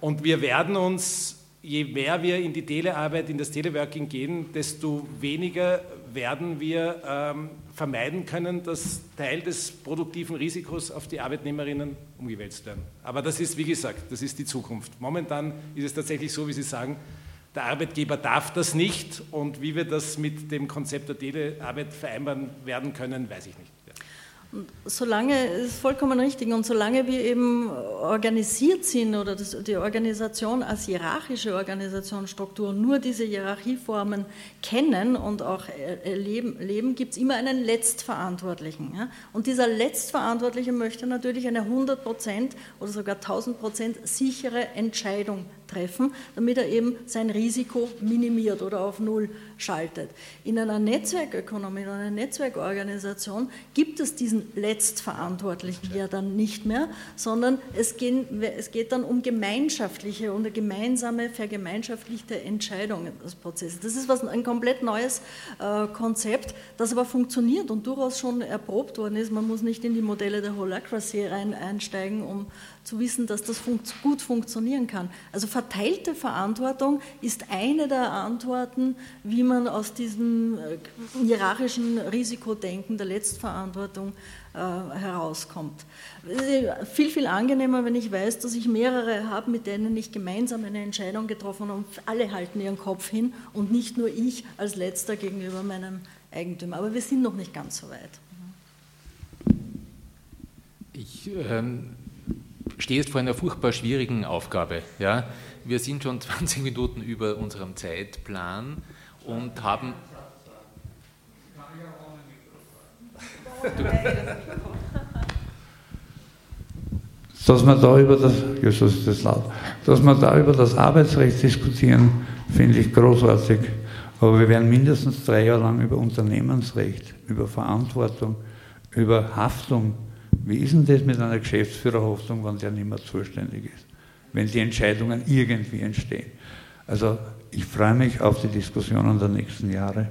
Und wir werden uns, je mehr wir in die Telearbeit, in das Teleworking gehen, desto weniger werden wir ähm, vermeiden können, dass Teil des produktiven Risikos auf die Arbeitnehmerinnen umgewälzt werden. Aber das ist, wie gesagt, das ist die Zukunft. Momentan ist es tatsächlich so, wie Sie sagen, der Arbeitgeber darf das nicht und wie wir das mit dem Konzept der Telearbeit vereinbaren werden können, weiß ich nicht. Solange, ist vollkommen richtig, und solange wir eben organisiert sind oder das, die Organisation als hierarchische Organisationsstruktur nur diese Hierarchieformen kennen und auch erleben, leben, gibt es immer einen Letztverantwortlichen. Ja? Und dieser Letztverantwortliche möchte natürlich eine 100% oder sogar 1000% sichere Entscheidung treffen, damit er eben sein Risiko minimiert oder auf Null schaltet. In einer Netzwerkökonomie, in einer Netzwerkorganisation gibt es diesen Letztverantwortlichen ja dann nicht mehr, sondern es, gehen, es geht dann um gemeinschaftliche und gemeinsame, vergemeinschaftlichte Entscheidungen des Prozesses. Das ist was, ein komplett neues äh, Konzept, das aber funktioniert und durchaus schon erprobt worden ist. Man muss nicht in die Modelle der Holacracy rein, einsteigen, um zu wissen, dass das gut funktionieren kann. Also verteilte Verantwortung ist eine der Antworten, wie man aus diesem äh, hierarchischen Risikodenken der Letztverantwortung äh, herauskommt. Viel, viel angenehmer, wenn ich weiß, dass ich mehrere habe, mit denen ich gemeinsam eine Entscheidung getroffen habe und alle halten ihren Kopf hin und nicht nur ich als Letzter gegenüber meinem Eigentümer. Aber wir sind noch nicht ganz so weit. Ich ähm, stehe jetzt vor einer furchtbar schwierigen Aufgabe. Ja? Wir sind schon 20 Minuten über unserem Zeitplan und haben. Dass wir da über das, Jesus das laut, dass wir da über das Arbeitsrecht diskutieren, finde ich großartig. Aber wir werden mindestens drei Jahre lang über Unternehmensrecht, über Verantwortung, über Haftung wie ist denn das mit einer Geschäftsführerhaftung, wenn der nicht mehr zuständig ist? Wenn die Entscheidungen irgendwie entstehen. Also ich freue mich auf die Diskussionen der nächsten Jahre.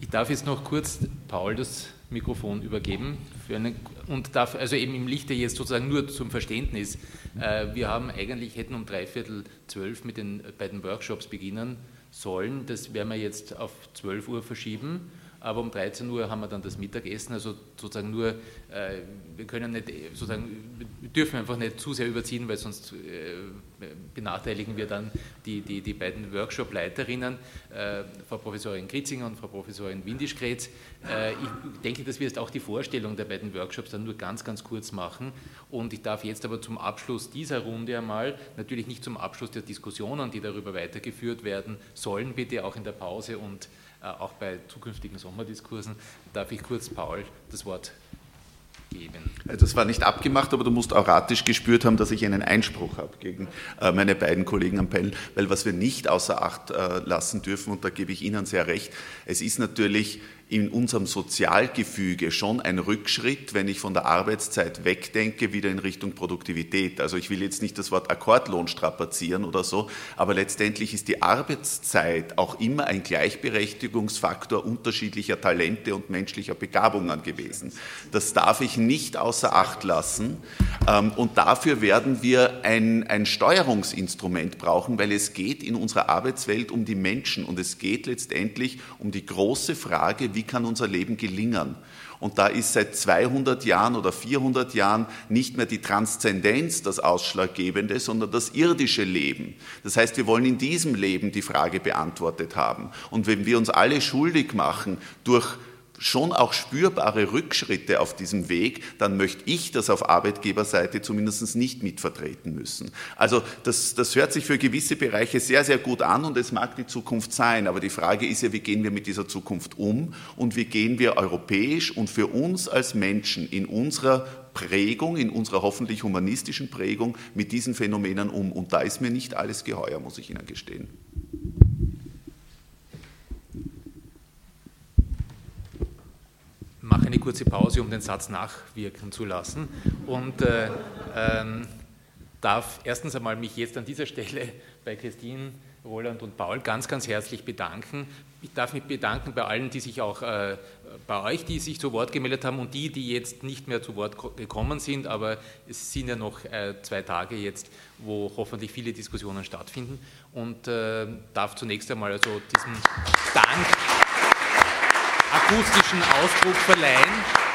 Ich darf jetzt noch kurz Paul das Mikrofon übergeben eine, und darf also eben im Lichte jetzt sozusagen nur zum Verständnis. Äh, wir haben eigentlich hätten um dreiviertel zwölf mit den beiden Workshops beginnen sollen. Das werden wir jetzt auf 12 Uhr verschieben aber um 13 Uhr haben wir dann das Mittagessen, also sozusagen nur, äh, wir können nicht, sozusagen, wir dürfen einfach nicht zu sehr überziehen, weil sonst äh, benachteiligen wir dann die, die, die beiden Workshop-Leiterinnen, äh, Frau Professorin Kritzinger und Frau Professorin Windisch-Kretz. Äh, ich denke, dass wir jetzt auch die Vorstellung der beiden Workshops dann nur ganz, ganz kurz machen und ich darf jetzt aber zum Abschluss dieser Runde einmal, natürlich nicht zum Abschluss der Diskussionen, die darüber weitergeführt werden sollen, bitte auch in der Pause und äh, auch bei zukünftigen Sommerdiskursen. Darf ich kurz Paul das Wort geben? Äh, das war nicht abgemacht, aber du musst auratisch gespürt haben, dass ich einen Einspruch habe gegen äh, meine beiden Kollegen am Panel, weil was wir nicht außer Acht lassen dürfen, und da gebe ich Ihnen sehr recht, es ist natürlich in unserem Sozialgefüge schon ein Rückschritt, wenn ich von der Arbeitszeit wegdenke, wieder in Richtung Produktivität. Also ich will jetzt nicht das Wort Akkordlohn strapazieren oder so, aber letztendlich ist die Arbeitszeit auch immer ein Gleichberechtigungsfaktor unterschiedlicher Talente und menschlicher Begabungen gewesen. Das darf ich nicht außer Acht lassen. Ähm, und dafür werden wir ein, ein Steuerungsinstrument brauchen, weil es geht in unserer Arbeitswelt um die Menschen und es geht letztendlich um die große Frage, wie kann unser Leben gelingen. Und da ist seit 200 Jahren oder 400 Jahren nicht mehr die Transzendenz das Ausschlaggebende, sondern das irdische Leben. Das heißt, wir wollen in diesem Leben die Frage beantwortet haben. Und wenn wir uns alle schuldig machen durch schon auch spürbare Rückschritte auf diesem Weg, dann möchte ich das auf Arbeitgeberseite zumindest nicht mitvertreten müssen. Also das, das hört sich für gewisse Bereiche sehr, sehr gut an und es mag die Zukunft sein, aber die Frage ist ja, wie gehen wir mit dieser Zukunft um und wie gehen wir europäisch und für uns als Menschen in unserer Prägung, in unserer hoffentlich humanistischen Prägung mit diesen Phänomenen um. Und da ist mir nicht alles geheuer, muss ich Ihnen gestehen. Mache eine kurze Pause, um den Satz nachwirken zu lassen. Und äh, ähm, darf erstens einmal mich jetzt an dieser Stelle bei Christine Roland und Paul ganz, ganz herzlich bedanken. Ich darf mich bedanken bei allen, die sich auch äh, bei euch, die sich zu Wort gemeldet haben und die, die jetzt nicht mehr zu Wort gekommen sind, aber es sind ja noch äh, zwei Tage jetzt, wo hoffentlich viele Diskussionen stattfinden. Und äh, darf zunächst einmal also diesen Dank akustischen Ausdruck verleihen.